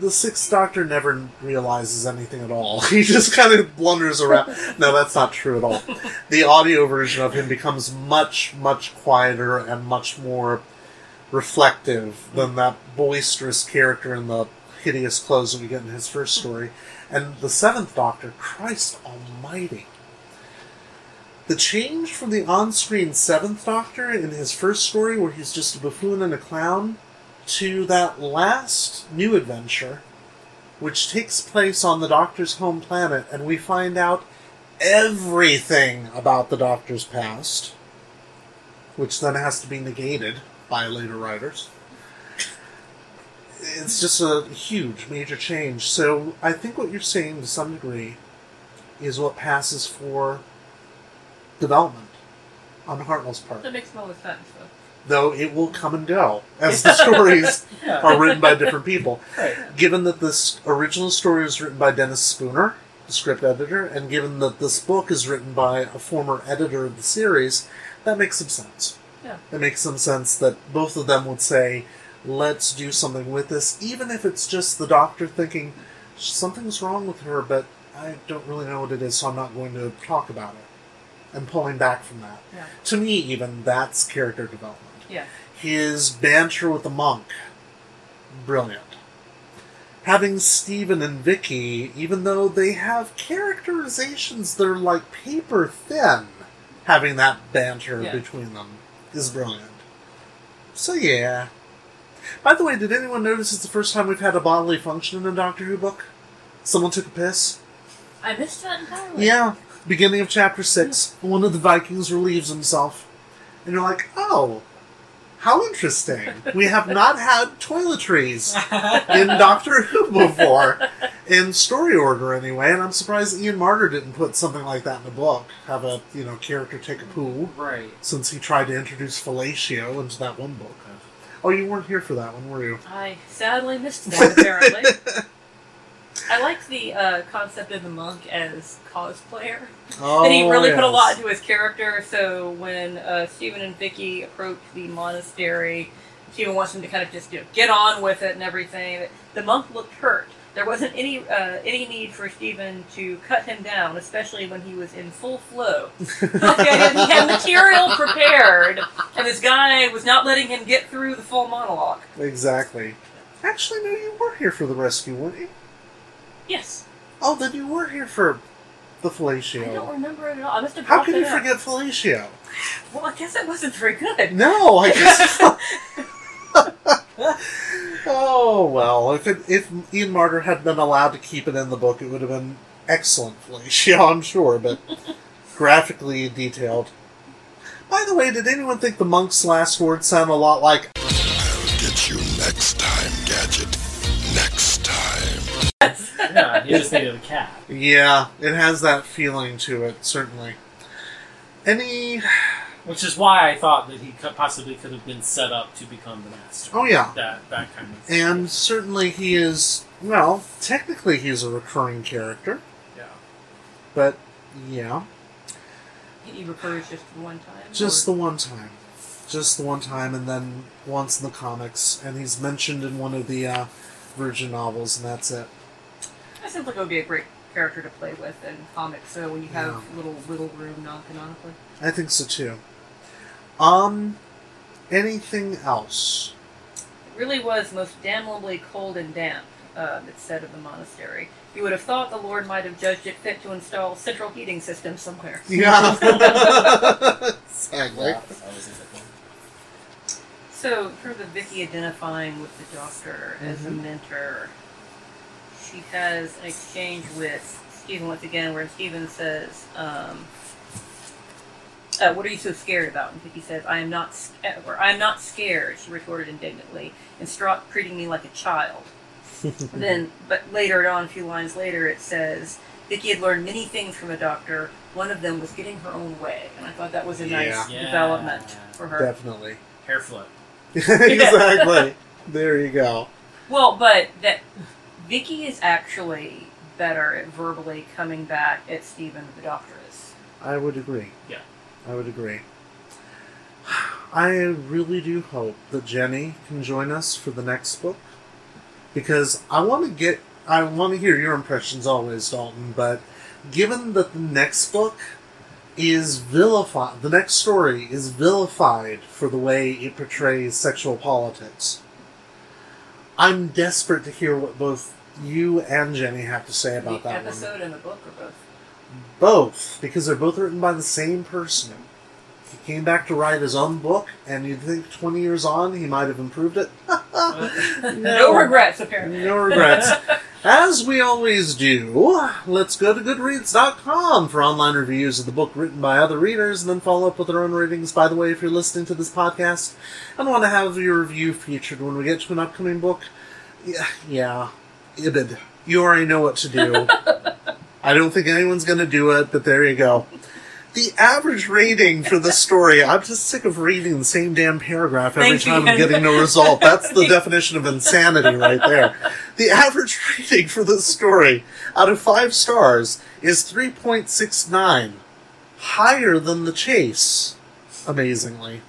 the Sixth Doctor never realizes anything at all. He just kind of blunders around. No, that's not true at all. The audio version of him becomes much, much quieter and much more reflective than that boisterous character in the hideous clothes that we get in his first story. And the Seventh Doctor, Christ Almighty. The change from the on screen Seventh Doctor in his first story, where he's just a buffoon and a clown, to that last new adventure, which takes place on the Doctor's home planet, and we find out everything about the Doctor's past, which then has to be negated by later writers. It's just a huge, major change. So I think what you're saying to some degree is what passes for development on Hartnell's part. That makes no sense, though. It will come and go as the stories Yeah. are written by different people. Right. Given that this original story was written by Dennis Spooner, the script editor, and given that this book is written by a former editor of the series, that makes some sense. Yeah. It makes some sense that both of them would say, let's do something with this, even if it's just the doctor thinking, something's wrong with her, but I don't really know what it is, so I'm not going to talk about it. And pulling back from that. Yeah. To me, even, that's character development. Yeah. His banter with the monk, brilliant. Having Stephen and Vicky, even though they have characterizations that are like paper thin, having that banter Yeah. between them is brilliant. So yeah. By the way, did anyone notice it's the first time we've had a bodily function in a Doctor Who book? Someone took a piss? I missed that entirely. Yeah, beginning of chapter six, one of the Vikings relieves himself, and you're like, oh, How interesting. We have not had toiletries in Doctor Who before, in story order anyway, and I'm surprised Ian Marter didn't put something like that in the book. Have a, you know, character take a poo, right. since he tried to introduce fellatio into that one book. Oh, you weren't here for that one, were you? I sadly missed that, apparently. I liked the uh, concept of the monk as cosplayer. Oh, that he really put a lot into his character. So when uh, Stephen and Vicky approach the monastery, Stephen wants them to kind of just you know, get on with it and everything. The monk looked hurt. There wasn't any uh, any need for Stephen to cut him down, especially when he was in full flow. okay, he had material prepared, and this guy was not letting him get through the full monologue. Exactly. Actually, no, you were here for the rescue, weren't you? Yes, Oh, then you were here for the fellatio. I don't remember it at all. I must have. How dropped can you out. forget fellatio? Well, I guess it wasn't very good. No, I guess. oh well, if it, if Ian Marter had been allowed to keep it in the book, it would have been excellent fellatio, I'm sure, but graphically detailed. By the way, did anyone think the monk's last words sound a lot like I'll get you next time, Gadget. Next time. Yeah, he just needed a cat. Yeah, it has that feeling to it, certainly. Any. Which is why I thought that he could, possibly could have been set up to become the master. Oh, yeah. That that kind of. And certainly he is. Well, technically he's a recurring character, yeah. but yeah. He recurs just to one time. Just or- the one time. Just the one time, and then once in the comics, and he's mentioned in one of the uh, Virgin novels, and that's it. That seems like it would be a great character to play with in comics. So when you have Yeah. little wiggle room non-canonically. I think so too. Um, anything else? It really was most damnably cold and damp. Uh, it's said of the monastery. You would have thought the Lord might have judged it fit to install central heating system somewhere. Yeah. exactly. Yeah, that was a good one. So, in terms of Vicky identifying with the Doctor as a Mhm. mentor, she has an exchange with Stephen once again, where Stephen says, um, uh, "What are you so scared about?" And Vicky says, "I am not, sca- or I am not scared." She retorted indignantly, and stopped treating me like a child. then, but later on, a few lines later, it says. Vicky had learned many things from a doctor. One of them was getting her own way, and I thought that was a nice Yeah. development for her. Definitely. Hair flip. exactly. There you go. Well, but that Vicky is actually better at verbally coming back at Stephen the Doctor is. I would agree. Yeah. I would agree. I really do hope that Jenny can join us for the next book because I want to get I want to hear your impressions always, Dalton. But given that the next book is vilified, the next story is vilified for the way it portrays sexual politics. I'm desperate to hear what both you and Jenny have to say about the that one episode and the book or both. both because they're both written by the same person. He came back to write his own book, and you'd think 20 years on he might have improved it. no regrets, apparently. No regrets. As we always do, let's go to Goodreads.com for online reviews of the book written by other readers, and then follow up with our own ratings. By the way, if you're listening to this podcast and want to have your review featured when we get to an upcoming book, yeah, yeah, Ibid, you already know what to do. I don't think anyone's going to do it, but there you go. The average rating for the story, I'm just sick of reading the same damn paragraph every Thank time I'm getting no result. That's the definition of insanity right there. The average rating for this story out of five stars is 3.69, higher than The Chase, amazingly.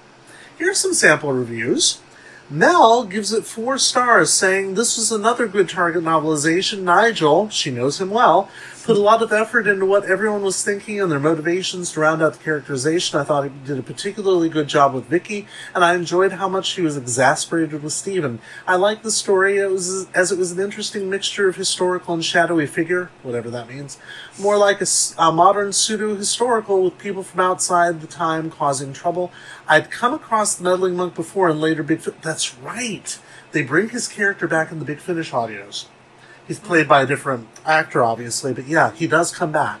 Here's some sample reviews. Mel gives it four stars, saying this was another good Target novelization. Nigel, she knows him well, put a lot of effort into what everyone was thinking and their motivations to round out the characterization. I thought he did a particularly good job with Vicky, and I enjoyed how much she was exasperated with Stephen. I liked the story it was, as it was an interesting mixture of historical and shadowy figure, whatever that means. More like a modern pseudo-historical with people from outside the time causing trouble. I'd come across the meddling monk before in later Big Fi- That's right. They bring his character back in the Big Finish audios. He's played by a different actor, obviously, but yeah, he does come back.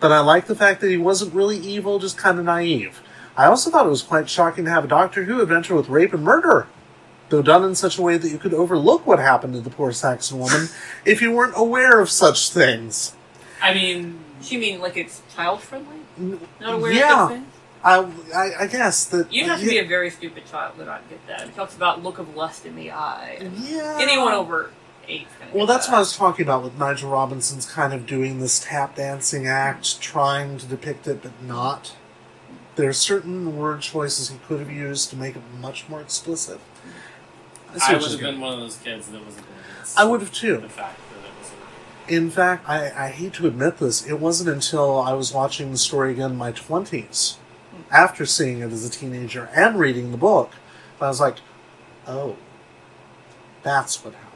But I like the fact that he wasn't really evil, just kind of naive. I also thought it was quite shocking to have a Doctor Who adventure with rape and murder, though done in such a way that you could overlook what happened to the poor Saxon woman if you weren't aware of such things. I mean, you mean like it's child friendly? Not aware yeah. of things? I, I, I guess that You'd have to yeah, be a very stupid child to not get that. It talks about look of lust in the eye. Yeah. Anyone over eight. Well, that's what I was talking about with Nigel Robinson's kind of doing this tap dancing act, trying to depict it but not. There are certain word choices he could have used to make it much more explicit. This I would have been one of those kids that was against I would have too. the fact that it was a In fact, I, I hate to admit this, it wasn't until I was watching the story again in my 20s, after seeing it as a teenager and reading the book, that I was like, oh, that's what happened.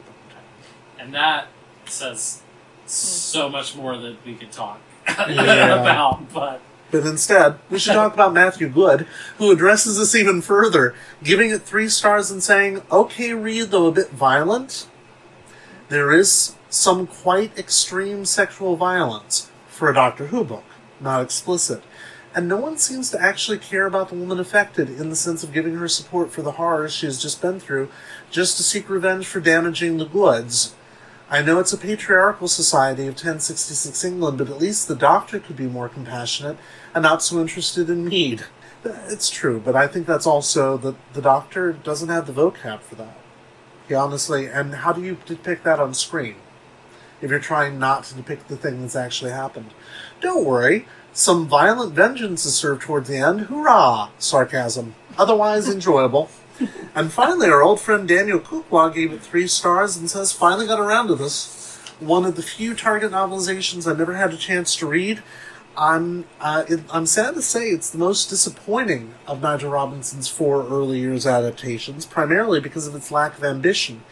And that says so hmm. much more that we could talk Yeah. about, but But instead, we should talk about Matthew Good, who addresses this even further, giving it three stars and saying, okay, read though a bit violent, there is some quite extreme sexual violence for a Doctor Who book, not explicit. And no one seems to actually care about the woman affected in the sense of giving her support for the horrors she has just been through, just to seek revenge for damaging the goods. I know it's a patriarchal society of 1066 England, but at least the doctor could be more compassionate and not so interested in mead. It's true, but I think that's also that the doctor doesn't have the vocab for that. He honestly, and how do you depict that on screen? If you're trying not to depict the thing that's actually happened. Don't worry, some violent vengeance is served towards the end. Hurrah! Sarcasm. Otherwise enjoyable. And finally, our old friend Daniel Kukwa gave it three stars and says, finally got around to this. One of the few Target novelizations I never had a chance to read. I'm, uh, it, I'm sad to say it's the most disappointing of Nigel Robinson's four early years adaptations, primarily because of its lack of ambition.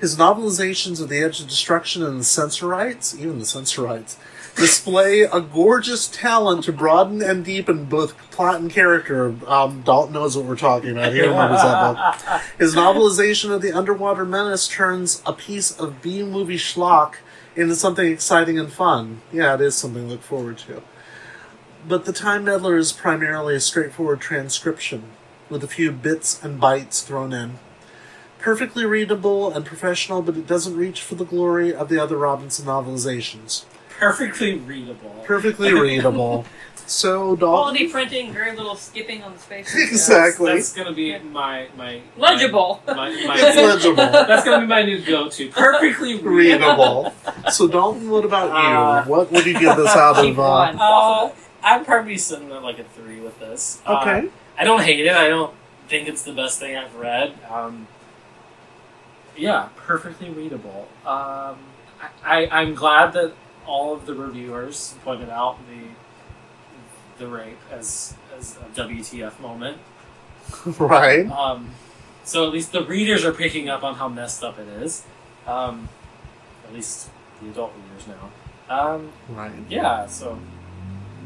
His novelizations of The Edge of Destruction and The Sensorites, even The Sensorites, display a gorgeous talent to broaden and deepen both plot and character. Um, Dalton knows what we're talking about. He remembers that book. His novelization of The Underwater Menace turns a piece of B movie schlock into something exciting and fun. Yeah, it is something to look forward to. But The Time Meddler is primarily a straightforward transcription, with a few bits and bytes thrown in. Perfectly readable and professional, but it doesn't reach for the glory of the other Robinson novelizations. Perfectly readable. Perfectly readable. So, Dalton. Quality printing, very little skipping on the spaces. Exactly. That's gonna be my my Legible. My, my, It's my- legible. That's gonna be my new go-to. Perfectly readable. readable. So, Dalton, what about Uh, you? What would you give this out of? Uh. Uh, I'm probably sitting at like a three with this. Uh, okay. I don't hate it. I don't think it's the best thing I've read. Um, yeah, perfectly readable. Um, I, I, I'm glad that all of the reviewers pointed out the the rape as as a WTF moment. right. Um, so at least the readers are picking up on how messed up it is. Um, at least the adult readers now. Um, Right. yeah, so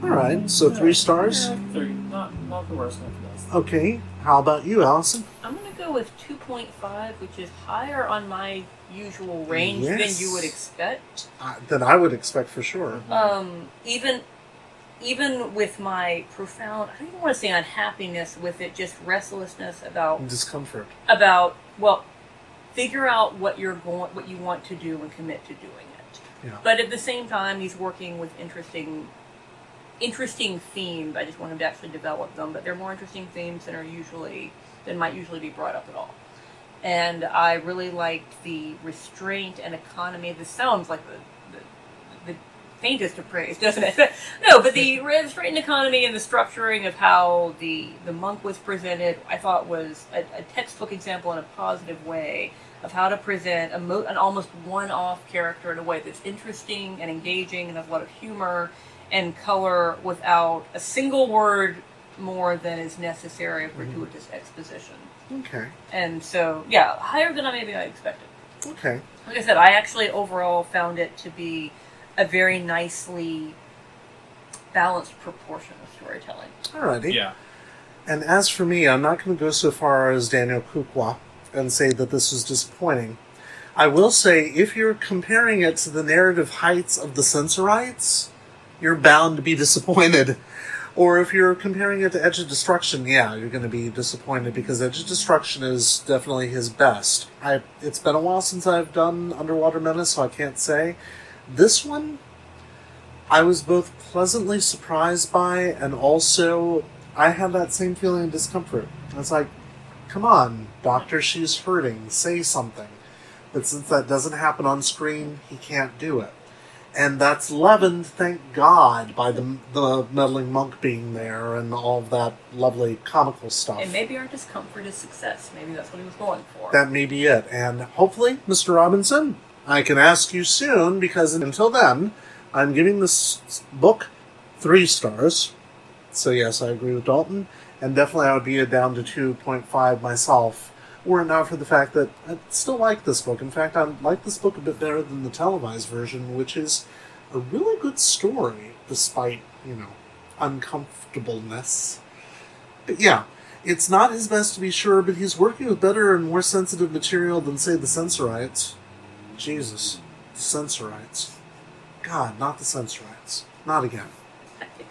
All right. So, three stars. yeah, three, not not the worst, not the best. Okay. How about you, Allison? I'm gonna go with 2.5, which is higher on my usual range Yes. than you would expect. Uh, than I would expect for sure. Um, even even with my profound, I don't even want to say unhappiness with it, just restlessness about Discomfort. about well, figure out what you're going, what you want to do, and commit to doing it. Yeah. But at the same time, he's working with interesting, interesting themes. I just want him to actually develop them. But they're more interesting themes than are usually than might usually be brought up at all. And I really liked the restraint and economy. This sounds like the the, the faintest of praise, doesn't it? no, but the restraint and economy and the structuring of how the the monk was presented, I thought was a, a textbook example in a positive way of how to present a mo- an almost one-off character in a way that's interesting and engaging and has a lot of humor and color without a single word more than is necessary of mm-hmm. gratuitous exposition. Okay. And so, yeah, higher than I maybe I expected. Okay. Like I said, I actually overall found it to be a very nicely balanced proportion of storytelling. Alrighty. Yeah. And as for me, I'm not going to go so far as Daniel Kukwa and say that this was disappointing. I will say, if you're comparing it to the narrative heights of the Sensorites, you're bound to be disappointed. Or if you're comparing it to Edge of Destruction, yeah, you're going to be disappointed because Edge of Destruction is definitely his best. I it's been a while since I've done Underwater Menace, so I can't say. This one, I was both pleasantly surprised by and also I had that same feeling of discomfort. It's like, come on, Doctor, she's hurting. Say something. But since that doesn't happen on screen, he can't do it and that's leavened, thank God, by the the meddling monk being there and all of that lovely comical stuff. And maybe our discomfort is success. Maybe that's what he was going for. That may be it. And hopefully, Mr. Robinson, I can ask you soon because until then, I'm giving this book three stars. So yes, I agree with Dalton, and definitely I would be down to two point five myself were it not for the fact that I still like this book. In fact, I like this book a bit better than the televised version, which is a really good story, despite, you know, uncomfortableness. But yeah, it's not his best to be sure, but he's working with better and more sensitive material than, say, the Sensorites. Jesus, the Sensorites. God, not the Sensorites. Not again.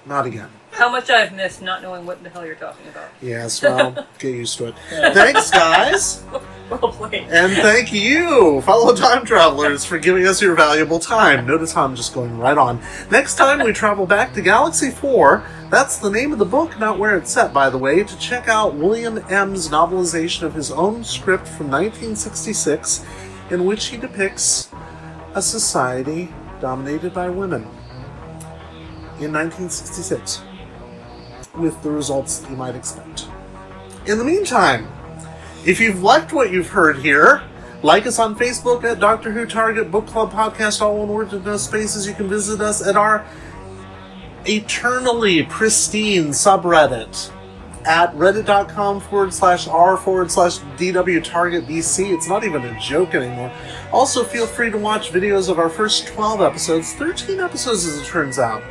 Not again. How much I've missed not knowing what the hell you're talking about. Yes, well, get used to it. Thanks, guys. Well played. And thank you, fellow time travelers, for giving us your valuable time. Notice how I'm just going right on. Next time we travel back to Galaxy 4, that's the name of the book, not where it's set, by the way, to check out William Emms' novelization of his own script from 1966, in which he depicts a society dominated by women in 1966 with the results that you might expect. In the meantime, if you've liked what you've heard here, like us on Facebook at Doctor Who Target Book Club Podcast, all one word with no spaces. You can visit us at our eternally pristine subreddit at reddit.com forward slash r forward slash dw target bc. It's not even a joke anymore. Also, feel free to watch videos of our first 12 episodes, 13 episodes as it turns out.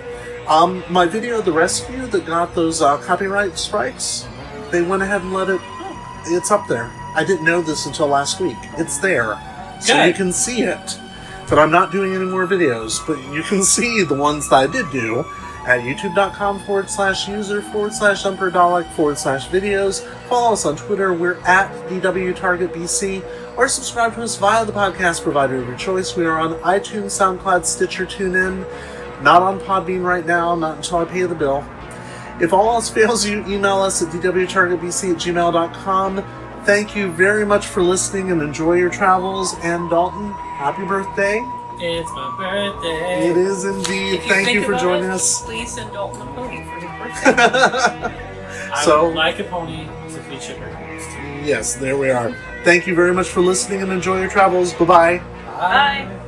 Um, my video, The Rescue, that got those uh, copyright strikes, they went ahead and let it. It's up there. I didn't know this until last week. It's there. So Good. you can see it. But I'm not doing any more videos, but you can see the ones that I did do at youtube.com forward slash user forward slash Emperor Dalek forward slash videos. Follow us on Twitter. We're at DWTargetBC. Or subscribe to us via the podcast provider of your choice. We are on iTunes, SoundCloud, Stitcher, TuneIn. Not on Podbean right now, not until I pay the bill. If all else fails you, email us at dwtargetbc at gmail.com. Thank you very much for listening and enjoy your travels. And Dalton, happy birthday. It's my birthday. It is indeed. If Thank you for joining it, us. Please send Dalton a pony for his birthday. I So- would like a pony to feature yes, there we are. Thank you very much for listening and enjoy your travels. Bye bye. Bye.